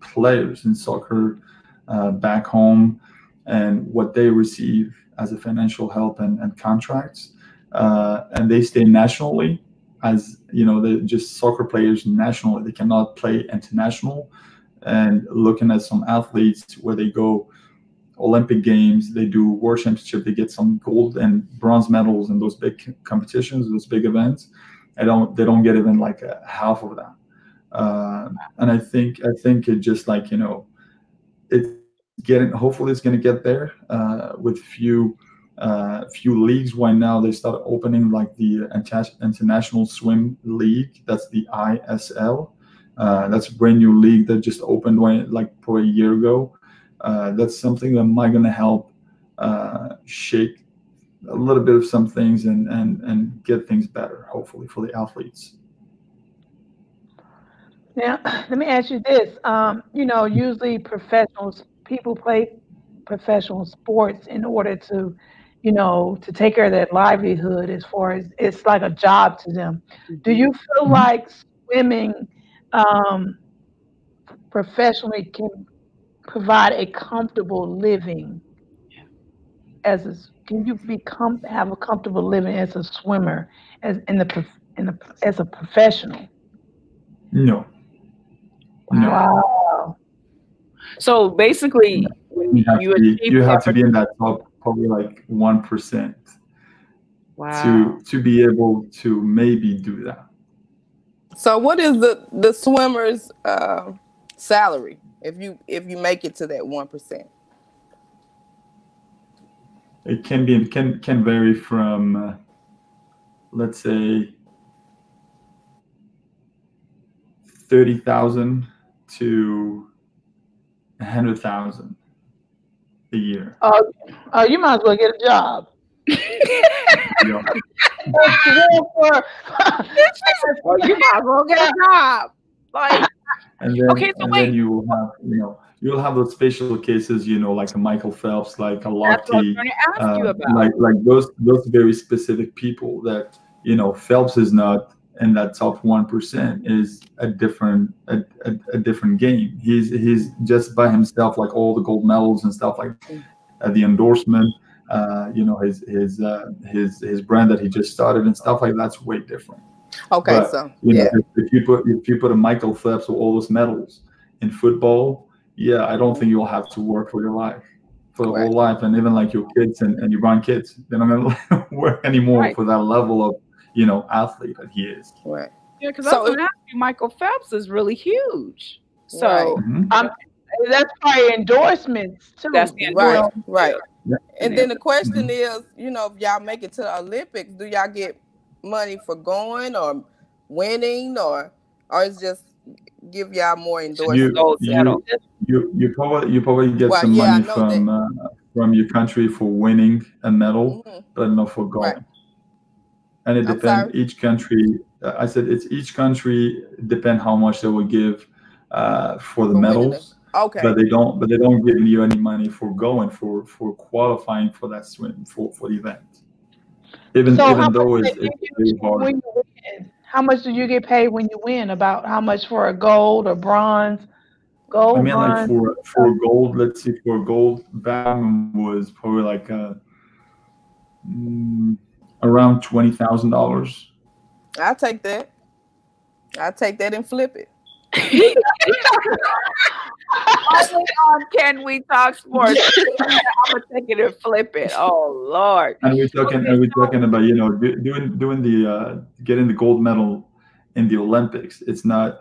players in soccer uh, back home and what they receive as a financial help and, and contracts, uh, and they stay nationally as you know they're just soccer players nationally. They cannot play international and looking at some athletes where they go Olympic Games, they do World Championship, they get some gold and bronze medals in those big competitions, those big events. I don't, they don't get even like a half of that. Uh, and I think, I think it just like you know, it's getting. Hopefully, it's going to get there uh, with few, uh, few leagues. right now they start opening like the International Swim League. That's the ISL uh, that's a brand new league that just opened when, like for a year ago. Uh, that's something that might to help uh, shake a little bit of some things and and and get things better, hopefully for the athletes. Now, let me ask you this. Um, you know, usually professionals, people play professional sports in order to, you know, to take care of their livelihood as far as it's like a job to them. Do you feel mm-hmm. like swimming um, professionally can provide a comfortable living as a can you become have a comfortable living as a swimmer as in the in the as a professional? No. No. Wow. So basically you have, you to, be, you have to be in that top probably like one percent wow. to to be able to maybe do that so what is the the swimmer's uh, salary if you if you make it to that one percent? It can be can can vary from uh, let's say thirty thousand to a hundred thousand a year. Oh, uh, you might as well get a job. yeah [LAUGHS] for, you might as well get a job. Like, and then, okay, so and wait. then you will have, you know, you'll have those special cases, you know, like a Michael Phelps, like a Lochte, uh, like like those those very specific people that you know Phelps is not in that top one percent is a different a, a, a, different game. He's he's just by himself, like all the gold medals and stuff like uh, the endorsement uh, you know his his uh, his his brand that he just started and stuff like that's way different. Okay, but, so you yeah. know, if, if, you put if you put a Michael Phelps with all those medals in football, yeah, I don't think you'll have to work for your life for the right. whole life, and even like your kids and, and your grandkids, they're not gonna work anymore right. for that level of you know athlete that he is. Right. Yeah, because so, I Michael Phelps is really huge. So right. mm-hmm. um, that's probably endorsements too. That's right, right. And then the question is, you know, if y'all make it to the Olympics, do y'all get money for going or winning or or it's just give y'all more endorsements? You, you, you, you probably you probably get well, some yeah, money from uh, from your country for winning a medal, mm-hmm. but not for going. Right. And it depends each country. Uh, I said it's each country depend how much they will give uh, for the for medals Okay. But they don't. But they don't give you any money for going for for qualifying for that swim for for the event. Even so even though it's, it's very hard. How much do you get paid when you win? About how much for a gold or bronze? Gold. I mean, bronze? like for for gold. Let's see, for gold, BAM was probably like a, uh, mm, around twenty thousand dollars. I'll take that. I'll take that and flip it. Only [LAUGHS] on Can We Talk Sports. [LAUGHS] I'm gonna take it and flip it. Oh Lord. And we're talking and we're talking about, you know, doing doing the uh getting the gold medal in the Olympics. It's not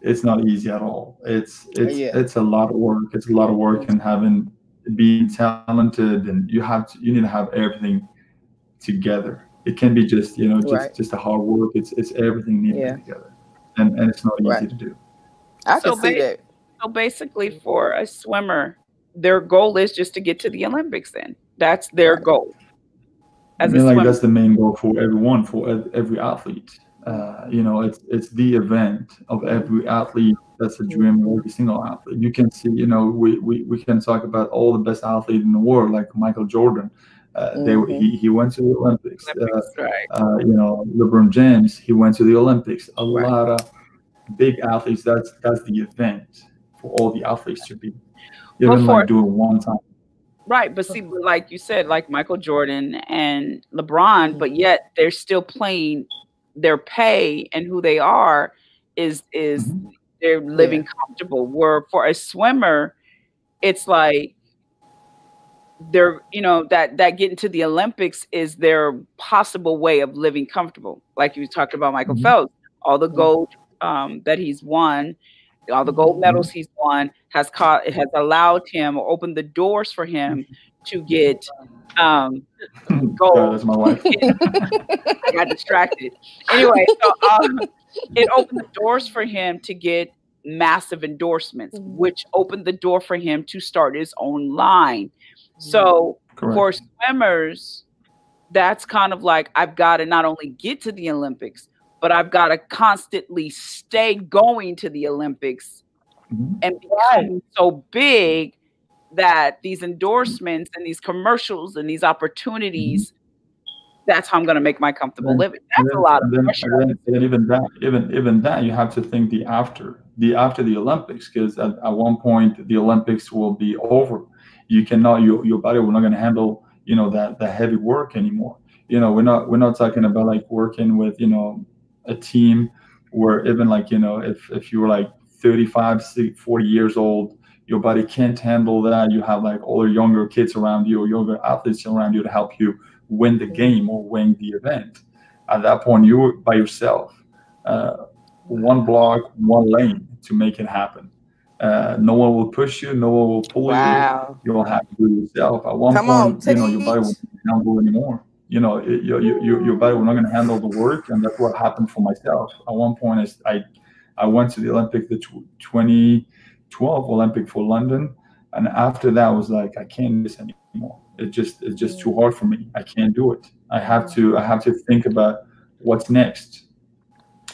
it's not easy at all. It's it's yeah. it's a lot of work. It's a lot of work and having being talented and you have to you need to have everything together. It can be just, you know, just right. just a hard work. It's it's everything needed yeah. together. And and it's not easy right. to do. I so can see that. So basically, for a swimmer, their goal is just to get to the Olympics. Then that's their goal. As I mean, like that's the main goal for everyone, for every athlete. Uh, you know, it's it's the event of every athlete that's a dream of every single athlete. You can see, you know, we, we, we can talk about all the best athletes in the world, like Michael Jordan. Uh, mm-hmm. they, he, he went to the Olympics. Olympics uh, right. uh, you know, LeBron James, he went to the Olympics. A right. lot of big athletes. That's that's the event for all the athletes to be. Even like do it one time. Right, but see, like you said, like Michael Jordan and LeBron, but yet they're still playing their pay and who they are is is mm-hmm. they're living yeah. comfortable. Where for a swimmer, it's like they're you know that that getting to the Olympics is their possible way of living comfortable. Like you talked about Michael mm-hmm. Phelps, all the mm-hmm. gold um, that he's won, all the gold mm-hmm. medals he's won has caught it has allowed him or opened the doors for him to get um, [LAUGHS] gold. that's my wife. [LAUGHS] I got distracted. Anyway, so um, it opened the doors for him to get massive endorsements, mm-hmm. which opened the door for him to start his own line. So Correct. for swimmers, that's kind of like I've got to not only get to the Olympics, but I've got to constantly stay going to the Olympics mm-hmm. and become so big that these endorsements and these commercials and these opportunities mm-hmm that's how I'm going to make my comfortable then, living. That's then, a lot of then, pressure. And then, even that, even even that, you have to think the after the after the Olympics, because at, at one point the Olympics will be over. You cannot your your body will not going to handle you know that the heavy work anymore. You know we're not we're not talking about like working with you know a team where even like you know if if you were like 35 40 years old your body can't handle that you have like all the younger kids around you or younger athletes around you to help you win the game or win the event. At that point, you're by yourself, uh, one block, one lane to make it happen. Uh, no one will push you, no one will pull wow. you. You'll have to do it yourself. At one Come point, on, you know, your body won't handle anymore. You know, it, your, your, your body will not going to handle the work, and that's what happened for myself. At one point, I I went to the Olympic, the 2012 Olympic for London, and after that, I was like, I can't do this anymore it just it's just too hard for me i can't do it i have to i have to think about what's next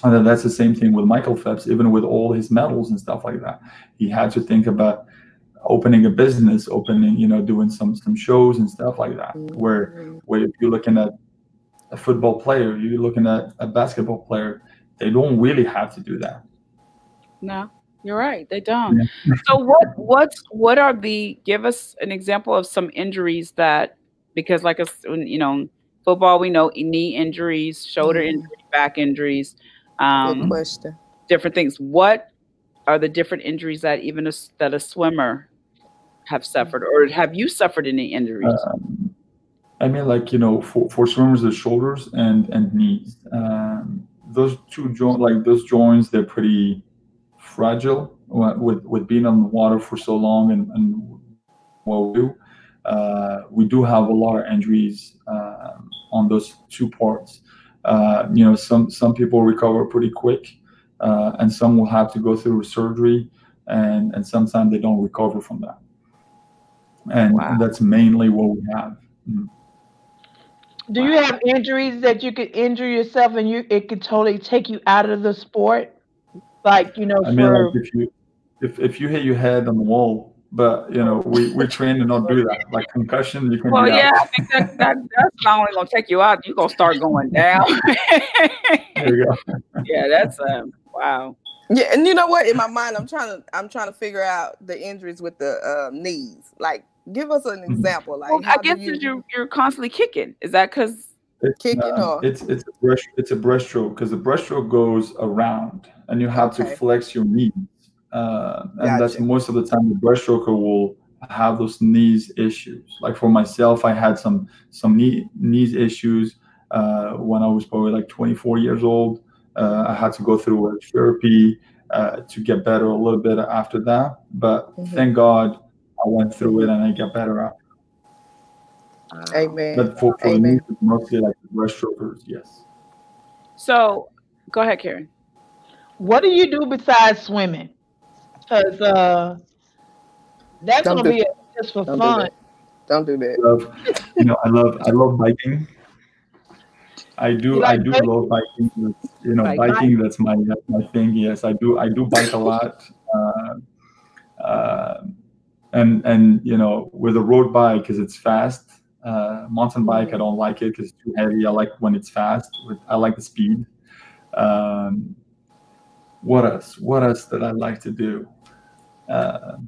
and then that's the same thing with michael phelps even with all his medals and stuff like that he had to think about opening a business opening you know doing some some shows and stuff like that where where if you're looking at a football player you're looking at a basketball player they don't really have to do that no you're right. They don't. Yeah. [LAUGHS] so what what's what are the give us an example of some injuries that because like us you know football we know knee injuries, shoulder mm-hmm. injuries, back injuries, um, Good question. different things. What are the different injuries that even a, that a swimmer have suffered, or have you suffered any injuries? Um, I mean, like you know, for, for swimmers, the shoulders and and knees. Um, those two joints, like those joints, they're pretty fragile with with being on the water for so long and, and what we do. Uh, we do have a lot of injuries uh, on those two parts. Uh, you know, some some people recover pretty quick, uh, and some will have to go through surgery, and and sometimes they don't recover from that. And wow. that's mainly what we have. Mm-hmm. Do you have injuries that you could injure yourself and you it could totally take you out of the sport? Like, you know, I mean, like if you if, if you hit your head on the wall, but you know, we, we train to not do that. Like concussion, you can Well, yeah, out. I think that, that that's not only gonna take you out, you're gonna start going down. there you go. [LAUGHS] yeah, that's um wow. Yeah, and you know what? In my mind, I'm trying to I'm trying to figure out the injuries with the uh, knees. Like, give us an mm-hmm. example. Like, well, I guess you... you're you're constantly kicking. Is that because it's, kicking uh, or it's it's a breast it's a breaststroke because the breaststroke goes around and you have okay. to flex your knees. Uh, and gotcha. that's most of the time the breaststroker will have those knees issues. Like for myself, I had some some knee knees issues uh, when I was probably like 24 years old. Uh, I had to go through a therapy uh, to get better a little bit after that. But mm-hmm. thank God I went through it and I got better after. Amen. But for, for Amen. me, mostly like the breaststrokers, yes. So go ahead, Karen. What do you do besides swimming? Because uh, that's Don't gonna be a, just for Don't fun. Do Don't do that. I love, you know, I love I love biking. I do. I do love biking. You know, biking. That's my that's my thing. Yes, I do. I do bike a lot. Uh, uh, and and you know, with a road bike, because it's fast. Uh, mountain bike, I don't like it because it's too heavy. I like when it's fast. With I like the speed. Um, what else? What else that I like to do? Uh,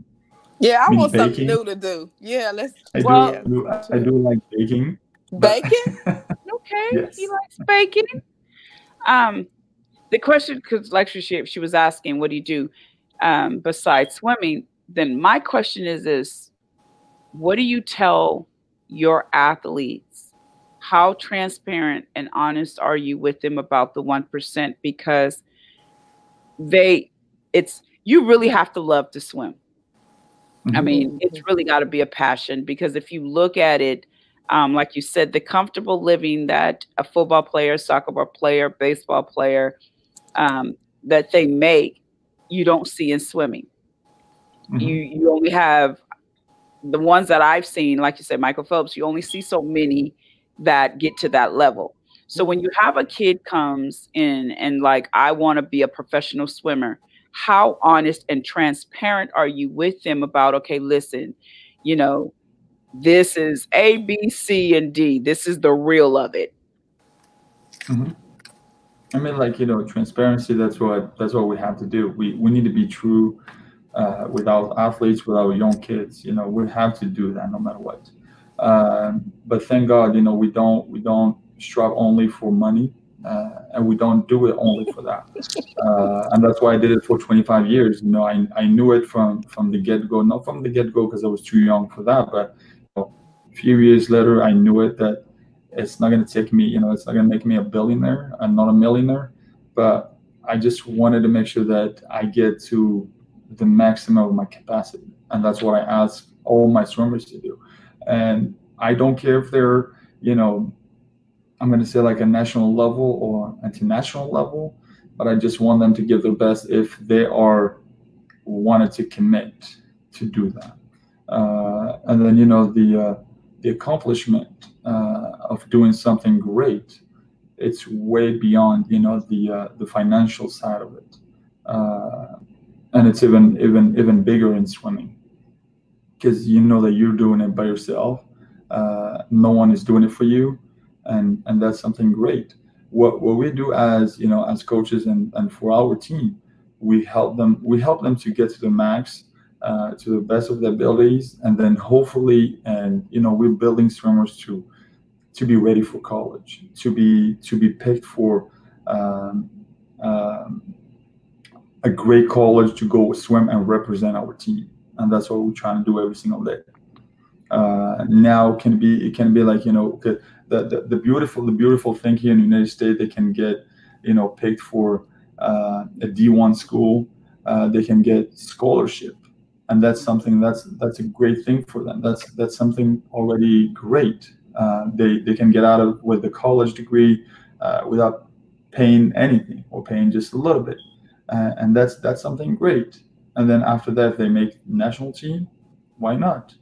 yeah, I want baking. something new to do. Yeah, let's. I well, do. I do like baking. Bacon. [LAUGHS] okay, yes. he likes bacon. Um, the question, because lectureship, she was asking, what do you do um, besides swimming? Then my question is this: What do you tell your athletes? How transparent and honest are you with them about the one percent? Because they, it's you really have to love to swim. Mm-hmm. I mean, it's really got to be a passion because if you look at it um, like you said, the comfortable living that a football player, soccer ball player, baseball player, um, that they make, you don't see in swimming. Mm-hmm. You you only have the ones that I've seen, like you said, Michael Phelps. You only see so many that get to that level. So when you have a kid comes in and like, I want to be a professional swimmer, how honest and transparent are you with them about? Okay, listen, you know, this is A, B, C, and D. This is the real of it. Mm-hmm. I mean, like you know, transparency. That's what that's what we have to do. We we need to be true uh, with our athletes, with our young kids. You know, we have to do that no matter what. Um, but thank God, you know, we don't we don't strive only for money, uh, and we don't do it only for that. [LAUGHS] Uh, and that's why I did it for 25 years. You know, I I knew it from from the get go, not from the get go because I was too young for that, but few years later, I knew it that it's not going to take me, you know, it's not going to make me a billionaire. I'm not a millionaire, but I just wanted to make sure that I get to the maximum of my capacity. And that's what I ask all my swimmers to do. And I don't care if they're, you know, I'm going to say like a national level or international level, but I just want them to give their best if they are wanted to commit to do that. Uh, and then, you know, the, uh, the accomplishment uh, of doing something great it's way beyond you know the uh, the financial side of it. Uh, and it's even even even bigger in swimming. Because you know that you're doing it by yourself uh, no one is doing it for you and and that's something great. What what we do as you know as coaches and and for our team we help them we help them to get to the max uh, to the best of their abilities, and then hopefully, and you know, we're building swimmers to to be ready for college, to be to be picked for um, um, a great college to go swim and represent our team, and that's what we're trying to do every single day. Uh, now can be it can be like you know the, the the beautiful the beautiful thing here in the United States they can get you know picked for uh, a D1 school, uh, they can get scholarship and that's something that's that's a great thing for them. That's that's something already great. Uh, they they can get out of with the college degree uh, without paying anything or paying just a little bit, uh, and that's that's something great. And then after that, they make national team. Why not?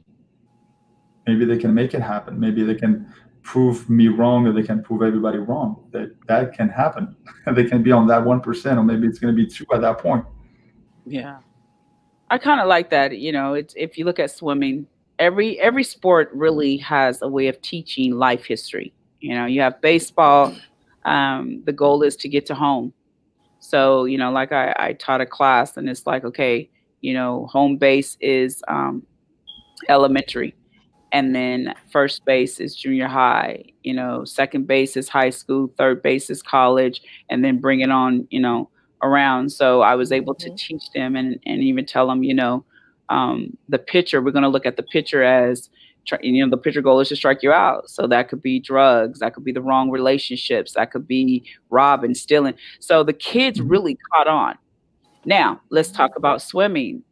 Maybe they can make it happen. Maybe they can prove me wrong, or they can prove everybody wrong. That that can happen. [LAUGHS] they can be on that one percent, or maybe it's going to be two at that point. Yeah. I kind of like that. You know, it's if you look at swimming, every every sport really has a way of teaching life history. You know, you have baseball. Um, the goal is to get to home. So, you know, like I, I taught a class and it's like, okay, you know, home base is um, elementary. And then first base is junior high, you know, second base is high school, third base is college, and then bring it on, you know, around. So I was able mm-hmm. to teach them and, and even tell them, you know, um, the pitcher, we're going to look at the pitcher as, you know, the pitcher goal is to strike you out. So that could be drugs, that could be the wrong relationships, that could be robbing, stealing. So the kids mm-hmm. really caught on. Now let's talk about swimming.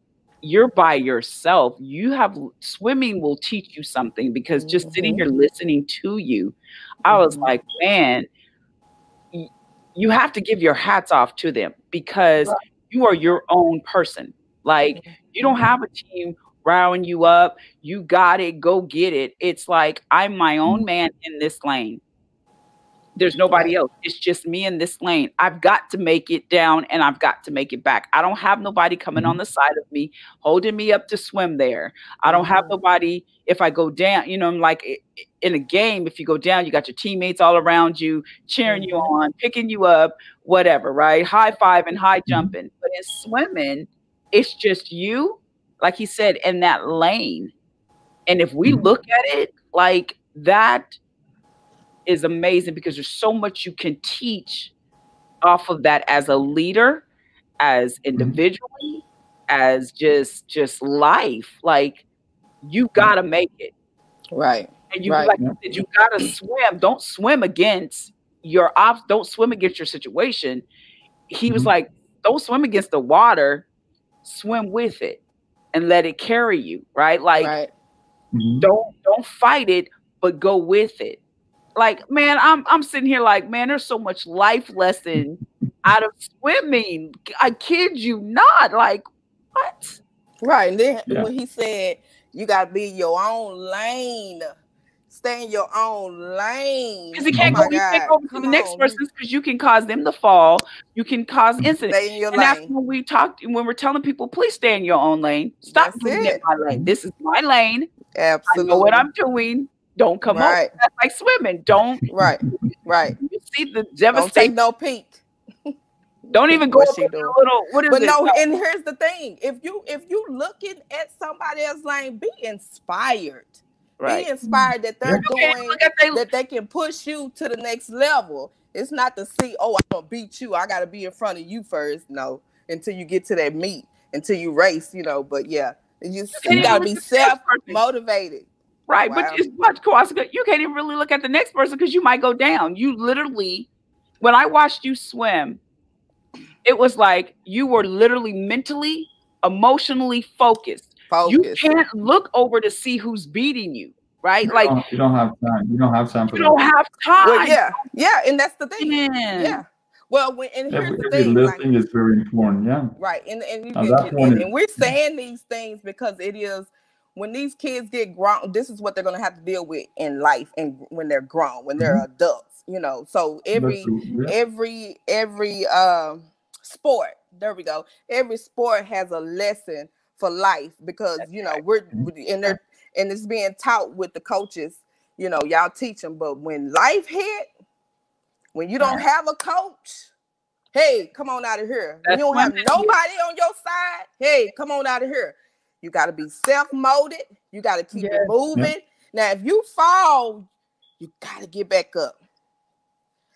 You're by yourself. You have swimming will teach you something because just mm-hmm. sitting here listening to you, I was mm-hmm. like, man, you have to give your hats off to them because right. you are your own person. Like mm-hmm. you don't have a team rowing you up. You got it, go get it. It's like I'm my own mm-hmm. man in this lane. There's nobody else. It's just me in this lane. I've got to make it down and I've got to make it back. I don't have nobody coming on mm-hmm. the side of me, holding me up to swim there. I don't have mm-hmm. nobody if I go down, you know, I'm like in a game, if you go down, you got your teammates all around you, cheering you mm-hmm. on, picking you up, whatever, right? High five and high jumping. But in swimming, it's just you, like he said, in that lane. And if we look at it like that is amazing because there's so much you can teach off of that as a leader, as mm-hmm. individually, as just just life. Like you gotta make it. Right. And you right. like you, said, you gotta swim. Don't swim against your ops, don't swim against your situation. He was mm-hmm. like, don't swim against the water, swim with it and let it carry you, right? Like right. Mm-hmm. don't don't fight it, but go with it like man i'm i'm sitting here like man there's so much life lesson out of swimming. I kid you not like what? Right and then yeah. when he said you got to be your own lane. Stay in your own lane. Because you oh can't oh go you can't go to the next person because you can cause them to fall. You can cause incidents stay in your and lane. that's when we talked when we're telling people please stay in your own lane. Stop being in my lane. This is my lane. Absolutely I know what i'm doing don't come right. That's like swimming. Don't right, right. You see the devastation. Don't take no peek. [LAUGHS] Don't even go a little. What is but it? no, and here's the thing: if you if you looking at somebody else lane, be inspired. Right. Be inspired that they're doing they, that they can push you to the next level. It's not to see, oh, I'm gonna beat you. I gotta be in front of you first. No, until you get to that meet, until you race, you know. But yeah, you, you, you gotta be self motivated. Right. Wow. But just watch Kawasaka. You can't even really look at the next person because you might go down. You literally, when I watched you swim, it was like you were literally mentally, emotionally focused. You can't look over to see who's beating you, right? You like you don't have time. You don't have time for you that. don't have time. Well, yeah, yeah, and that's the thing. Yeah. yeah. Well, when, and here's every, the thing, every like, is very important. Yeah. Right, and and, you, and, and, and we're saying these things because it is when these kids get grown, this is what they're gonna have to deal with in life and when they're grown, when they're mm-hmm. adults, you know. So every yeah. every every um sport, there we go. Every sport has a lesson for life because you know we're and they're and it's being taught with the coaches, you know, y'all teach them, but when life hit, when you don't have a coach, hey, come on out of here. When you don't have nobody on your side, hey, come on out of here. You got to be self-molded. You got to keep yes. it moving. Yep. Now, if you fall, you got to get back up.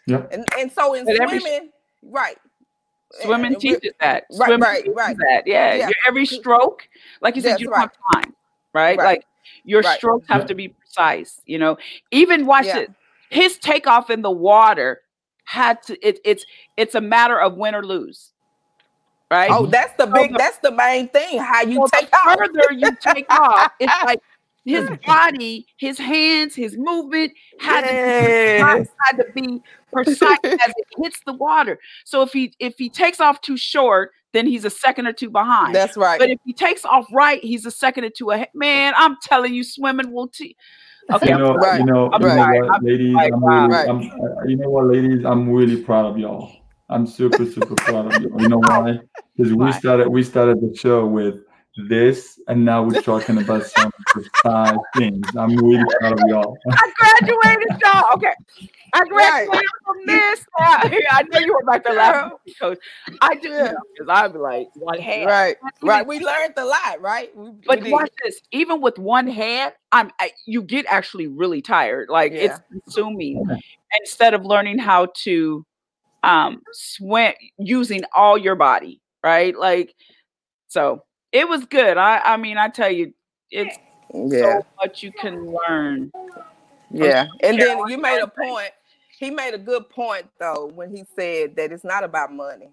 Yep. And and so in swimming, every, right. Swimming and, teaches that. Right, swimming right, right. That. Yeah. yeah. Your every stroke, like you said, That's you don't right. have time. Right? right. Like your right. strokes have to be precise. You know, even watch yeah. it. His takeoff in the water had to. It, it's it's a matter of win or lose right? Oh, that's the big, so the, that's the main thing. How you so take off. Further you take off, it's like his [LAUGHS] body, his hands, his movement had, yes. to, had to be precise as it hits the water. So if he if he takes off too short, then he's a second or two behind. That's right. But if he takes off right, he's a second or two ahead. Man, I'm telling you, swimming will teach. Okay, you know, right. you know, you know what, ladies, I'm, I'm really, right. I'm, uh, you know what, ladies, I'm really proud of y'all. I'm super, super proud of you. You know why? [LAUGHS] Because we started we started the show with this, and now we're talking about [LAUGHS] some precise things. I'm really proud of y'all. [LAUGHS] I graduated, y'all. Okay. I graduated right. from this. I know you were about to laugh because I do because I'd be like one hand. Right, right. We learned a lot, right? We, but we watch this. Even with one hand, I'm I, you get actually really tired. Like yeah. it's consuming. Instead of learning how to um swim using all your body right? Like so it was good. I i mean i tell you it's yeah. so much you can learn yeah and then you made a point he made a good point though when he said that it's not about money.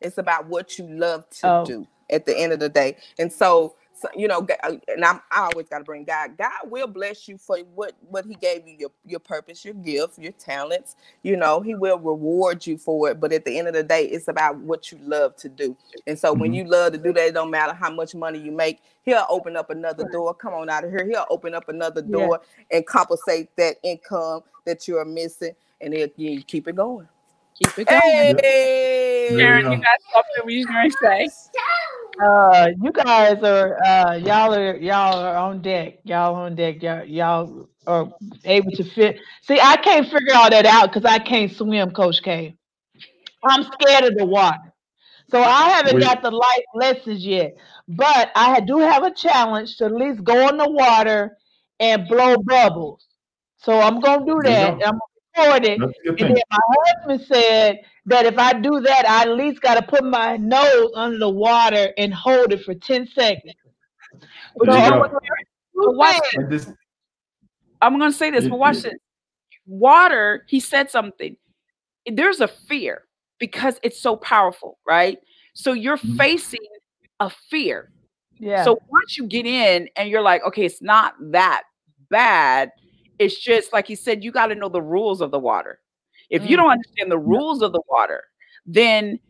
It's about what you love to oh. do at the end of the day. And so, you know, uh, and I'm, I always got to bring God. God will bless you for what what He gave you, your your purpose, your gift, your talents. You know, He will reward you for it. But at the end of the day, it's about what you love to do. And so, mm-hmm. when you love to do that, it don't matter how much money you make. He'll open up another door. Come on out of here. He'll open up another door yeah. and compensate that income that you're missing. and you keep it going. Keep it going. Hey, Karen, you got something we going to say? Uh, you guys are uh, y'all are y'all are on deck. Y'all on deck. Y'all y'all are able to fit. See, I can't figure all that out because I can't swim, Coach K. I'm scared of the water. So I haven't got the life lessons yet, but I do have a challenge to at least go in the water and blow bubbles. So I'm gonna do that. I'm gonna record it. And then my husband said that if I do that, I at least got to put my nose under the water and hold it for 10 seconds. So I'm, I'm going to say this, but watch this. Water, he said something. There's a fear because it's so powerful, right? So you're mm-hmm. facing a fear. Yeah. So once you get in and you're like, okay, it's not that bad. It's just like he said, you got to know the rules of the water. If you don't mm-hmm. understand the rules of the water, then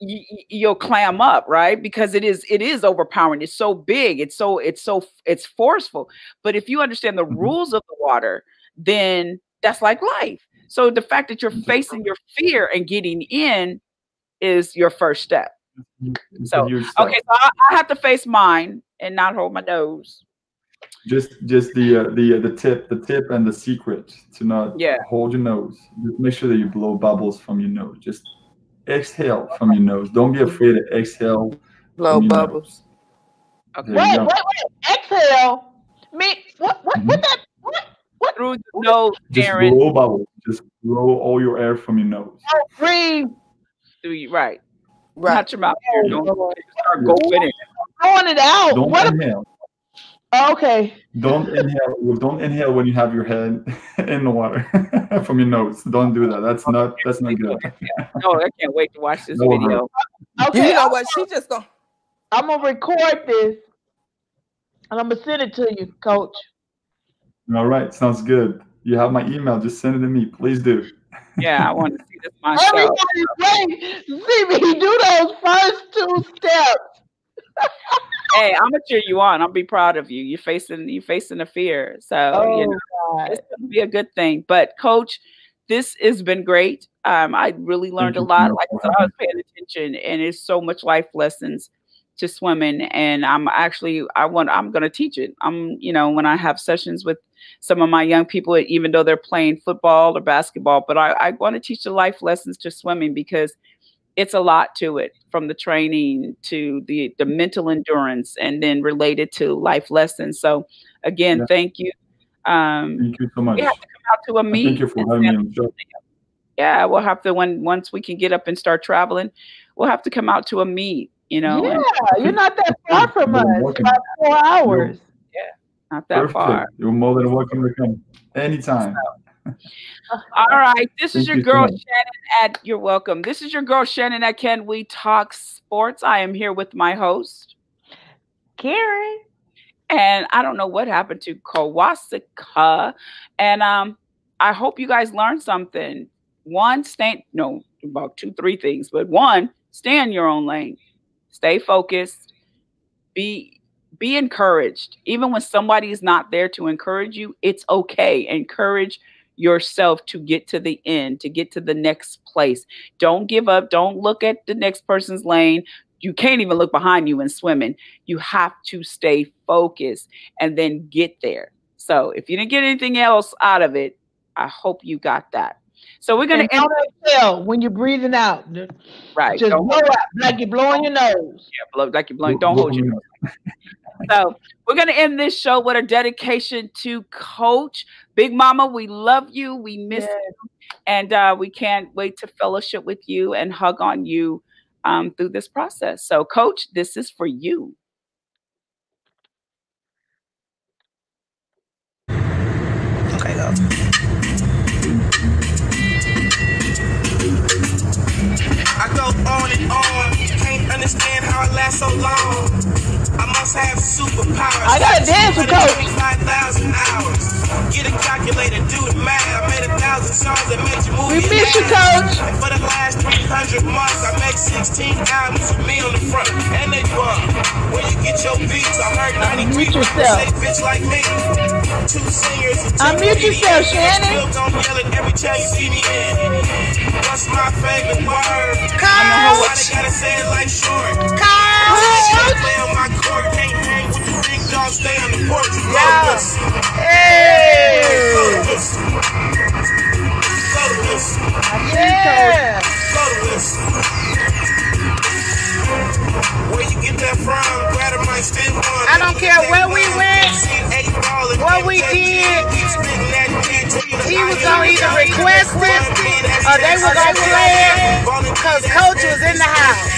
you, you'll clam up, right? Because it is it is overpowering. It's so big. It's so it's so it's forceful. But if you understand the mm-hmm. rules of the water, then that's like life. So the fact that you're facing your fear and getting in is your first step. So okay, so I, I have to face mine and not hold my nose just just the uh, the uh, the tip the tip and the secret to not yeah. hold your nose. Just make sure that you blow bubbles from your nose. Just exhale from your nose. Don't be afraid to exhale blow bubbles. Okay. wait wait wait. Exhale. Me what what mm-hmm. what that what what? Through the nose just Darren. blow bubbles. Just blow all your air from your nose. Oh, breathe. Through you right. Right. Not your mouth. Don't start going it blowing it out. Don't what inhale Oh, okay. Don't inhale. Don't inhale when you have your head [LAUGHS] in the water [LAUGHS] from your nose. Don't do that. That's not. That's not good. [LAUGHS] no, I can't wait to watch this no video. Okay. You know what? She just go. I'm gonna record this, and I'm gonna send it to you, Coach. All right. Sounds good. You have my email. Just send it to me. Please do. Yeah, I want to see this myself. Everybody, wait. See me do those first two steps hey, I'm gonna cheer you on. I'll be proud of you. You're facing you're facing a fear, so oh, you know God. it's gonna be a good thing. But coach, this has been great. Um, I really learned a lot. Like I said, I was paying attention, and it's so much life lessons to swimming. And I'm actually I want I'm gonna teach it. I'm you know when I have sessions with some of my young people, even though they're playing football or basketball, but I, I want to teach the life lessons to swimming because it's a lot to it from the training to the the mental endurance and then related to life lessons. So again yeah. thank you. Um thank you so much. we have to come out to a meet thank you for having me yeah we'll have to when once we can get up and start traveling we'll have to come out to a meet you know yeah and, you're not that far from us about four hours. Yeah not that Perfect. far. You're more than welcome to come anytime. So, all right. This is your girl Shannon at you're welcome. This is your girl Shannon at Can We Talk Sports. I am here with my host, Karen. And I don't know what happened to Kawasaka. And um, I hope you guys learned something. One, stay no, about two, three things, but one, stay in your own lane. Stay focused. Be be encouraged. Even when somebody is not there to encourage you, it's okay. Encourage yourself to get to the end, to get to the next place. Don't give up. Don't look at the next person's lane. You can't even look behind you in swimming. You have to stay focused and then get there. So if you didn't get anything else out of it, I hope you got that. So we're gonna and exhale when you're breathing out. Right. Just blow out like you're blowing your nose. Yeah, blow like you're blowing. Don't hold your nose. So we're going to end this show with a dedication to Coach Big Mama. We love you. We miss yes. you. And uh, we can't wait to fellowship with you and hug on you um, through this process. So, Coach, this is for you. Okay, go. I go on and on, can't understand how I last so long. I must have superpowers. I got a dance with Coach. 25,000 hours. Get a calculator, do the math. I made a thousand songs that made you move. We miss you, Coach. And for the last 300 months, I make 16 albums with me on the front. And they bump. Where you get your beats? I heard 90 people say bitch like me. Two singers Unmute yourself, Shannon. What's my favorite word? Carl. Why they gotta say it like short? Carl. Play on my court, can't hang with the big dogs, stay on the porch. Yeah. Hey. Yeah. Where you get that from? I don't care where we went, what we did. He was gonna either request it or they were gonna play it because coach was in the house.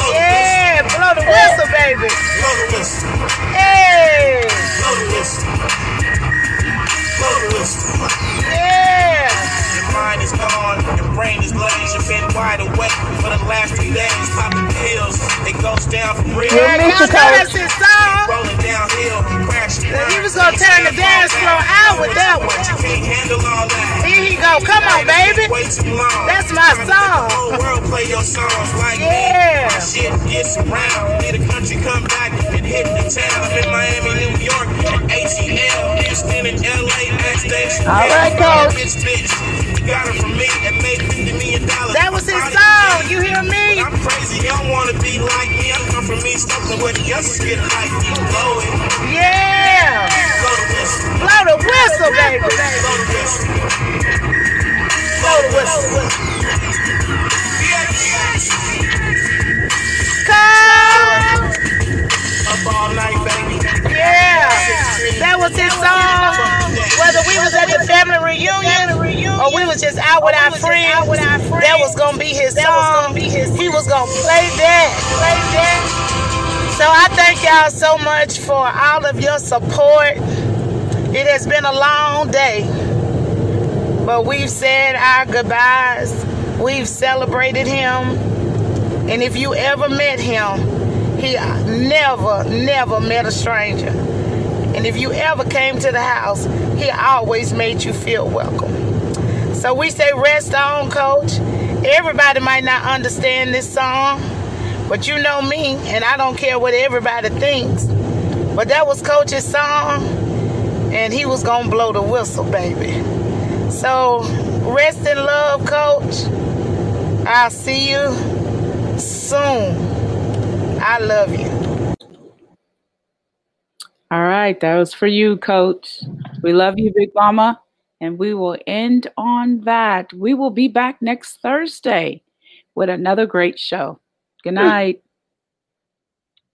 too long. That's my song. The whole world play your songs like yeah. My shit gets around. Need a country come back and hit the town. I'm in Miami, New York, ATL, Houston, and LA, backstage. All right, coach. Bitch, bitch. You got it from me and made $50 million. That was his song. You hear me? I'm crazy. You don't want to be like me. I come from me. Something the others get like. Blow it. Yeah. Blow the whistle. Blow the whistle, baby. Blow the whistle. Blow the whistle. Come. Up all night, baby. Yeah. That was his song. Whether we was at the family reunion or we was just out with our friends, that was gonna be his song. He was gonna play that. Play that. So I thank y'all so much for all of your support. It has been a long day, but we've said our goodbyes. We've celebrated him. And if you ever met him, he never, never met a stranger. And if you ever came to the house, he always made you feel welcome. So we say, rest on, coach. Everybody might not understand this song, but you know me, and I don't care what everybody thinks. But that was Coach's song, and he was to blow the whistle, baby. So rest in love, coach. I'll see you soon. I love you. All right, that was for you, coach. We love you, Big Mama. And we will end on that. We will be back next Thursday with another great show. Good hmm. night.